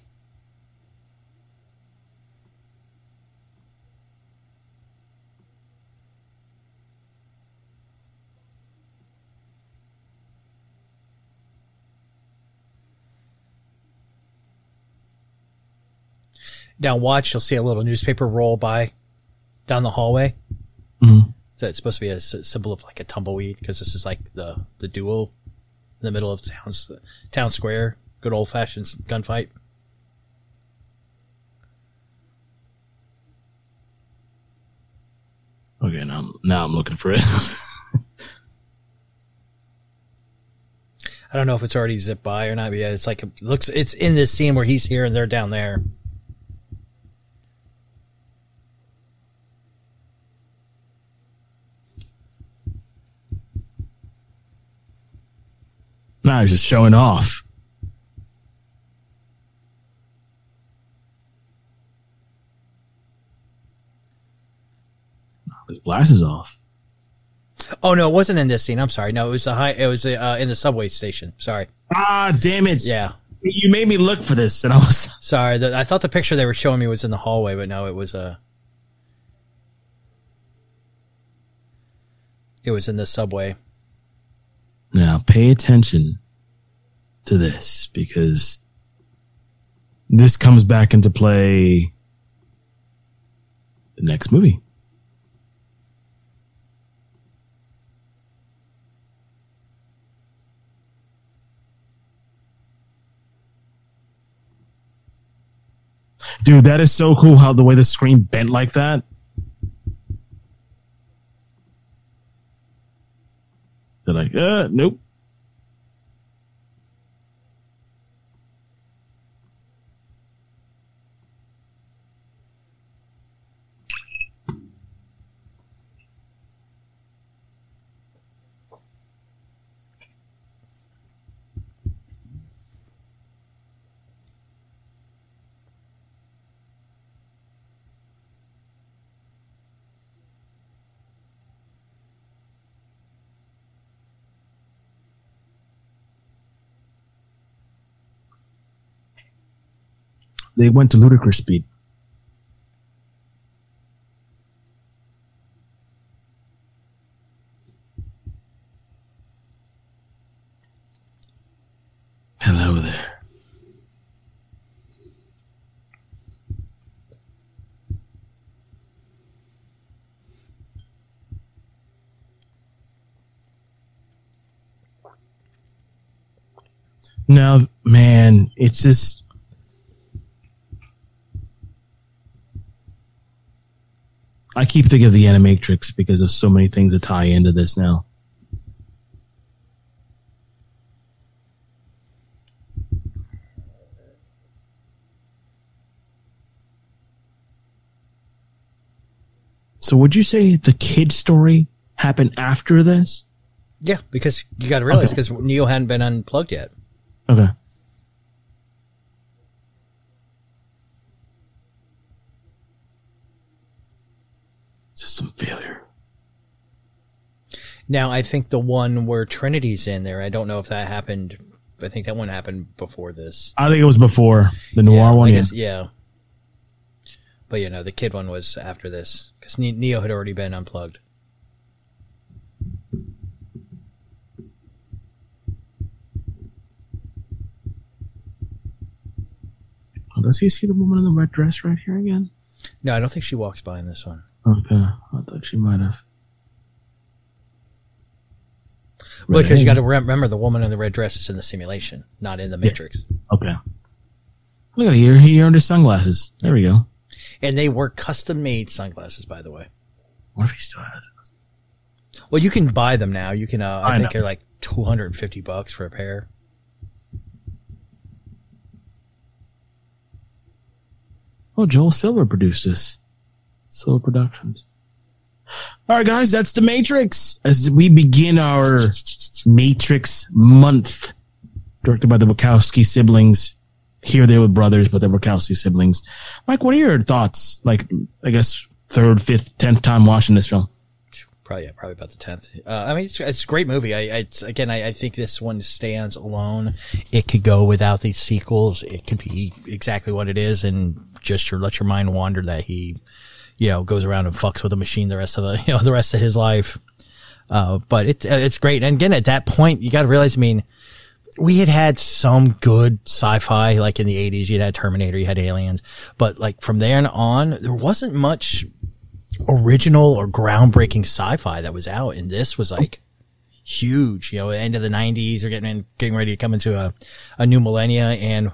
Now watch, you'll see a little newspaper roll by down the hallway. Mhm. So it's supposed to be a symbol of like a tumbleweed because this is like the the duel in the middle of town's town square. Good old fashioned gunfight. Okay, now, I'm- now I'm looking for it. I don't know if it's already zipped by or not, but yeah, it's like it looks. It's in this scene where he's here and they're down there. Now he's just showing off. His glasses off. Oh no, it wasn't in this scene. I'm sorry. No, it was the high. It was uh, in the subway station. Sorry. Ah, damn it. Yeah. You made me look for this, and I was. Sorry. The, I thought the picture they were showing me was in the hallway, but no, it was Uh, it was in the subway. Now, pay attention to this because this comes back into play the next movie. Dude, that is so cool how the way the screen bent like that. Like, uh, nope. They went to ludicrous speed. Hello there. Now, man, it's just I keep thinking of the Animatrix because of so many things that tie into this now. So, would you say the kid story happened after this? Yeah, because you got to realize Okay. because Neo hadn't been unplugged yet. Okay. System failure. Now I think the one where Trinity's in there. I don't know if that happened. I think that one happened before this. I think it was before the noir yeah, one. I Yeah. yeah. But you know, the kid one was after this because Neo had already been unplugged. Oh, does he see the woman in the red dress right here again? No, I don't think she walks by in this one. Okay, I thought she might have. Because you got to remember, the woman in the red dress is in the simulation, not in the Matrix. Okay. Look at here. He earned his sunglasses. There we go. And they were custom made sunglasses, by the way. What if he still has it? Well, you can buy them now. You can. Uh, I, I think know. they're like two hundred and fifty bucks for a pair. Oh, Joel Silver produced this. Silver Productions. All right, guys, that's the Matrix. As we begin our Matrix month, directed by the Wachowski siblings. Here they were brothers, but they're Wachowski siblings. Mike, what are your thoughts? Like, I guess third, fifth, tenth time watching this film. Probably, yeah, probably about the tenth. Uh, I mean, it's, it's a great movie. I, I it's, again, I, I think this one stands alone. It could go without these sequels. It could be exactly what it is, and just your, let your mind wander that he, you know, goes around and fucks with the machine the rest of the, you know, the rest of his life. Uh, but it's it's great. And again, at that point, you got to realize. I mean, we had had some good sci-fi, like in the '80s. You had Terminator, you had Aliens, but like from there on, there wasn't much original or groundbreaking sci-fi that was out, and this was like huge. You know, end of the '90s, or getting getting ready to come into a a new millennia, and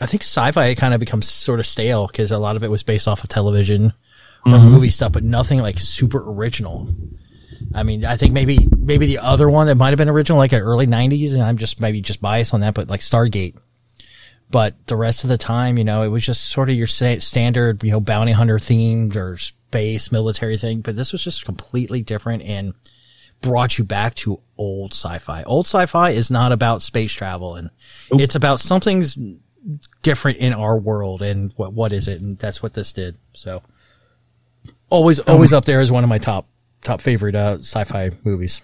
I think sci-fi kind of becomes sort of stale because a lot of it was based off of television or mm-hmm. movie stuff, but nothing like super original. I mean, I think maybe maybe the other one that might have been original, like an early '90s, and I'm just maybe just biased on that, but like Stargate. But the rest of the time, you know, it was just sort of your sa- standard, you know, bounty hunter themed or space military thing. But this was just completely different and brought you back to old sci-fi. Old sci-fi is not about space travel, and it's about something's different in our world. And what what is it? And that's what this did. So always always up there as one of my top top favorite uh, sci-fi movies.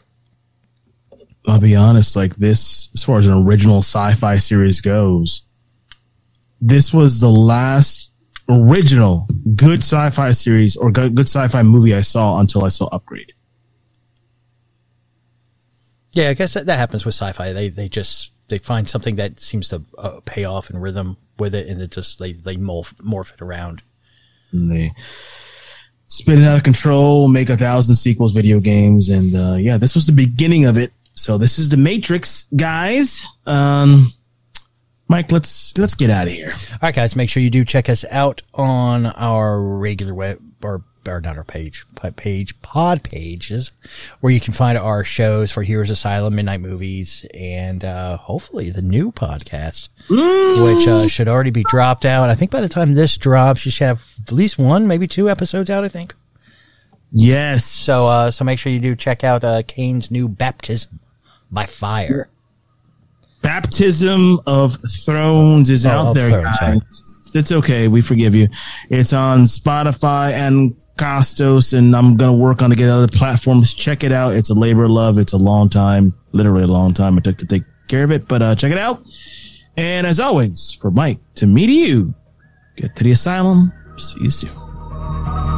I'll be honest, like this, as far as an original sci-fi series goes, this was the last original good sci-fi series or good, good sci-fi movie I saw until I saw Upgrade. Yeah, I guess that, that happens with sci-fi. They they just they find something that seems to uh, pay off in rhythm with it, and it just they they morph, morph it around. And they spin it out of control, make a thousand sequels, video games, and uh, yeah, this was the beginning of it. So this is the Matrix, guys. Um, Mike, let's let's get out of here. All right, guys, make sure you do check us out on our regular web or, or not our page, but page pod pages, where you can find our shows for Heroes Asylum, Midnight Movies, and uh, hopefully the new podcast, which uh, should already be dropped out. I think by the time this drops, you should have at least one, maybe two episodes out. I think. Yes. So, uh, so make sure you do check out uh, Kane's new Baptism by Fire. Baptism of Thrones is Oh, out there, Thrones, guys. sorry. It's okay. We forgive you. It's on Spotify and Costos, and I'm gonna work on to get other platforms. Check it out. It's a labor of love. It's a long time, literally a long time it took to take care of it, but uh, check it out. And as always, for Mike to meet you, get to the asylum. See you soon.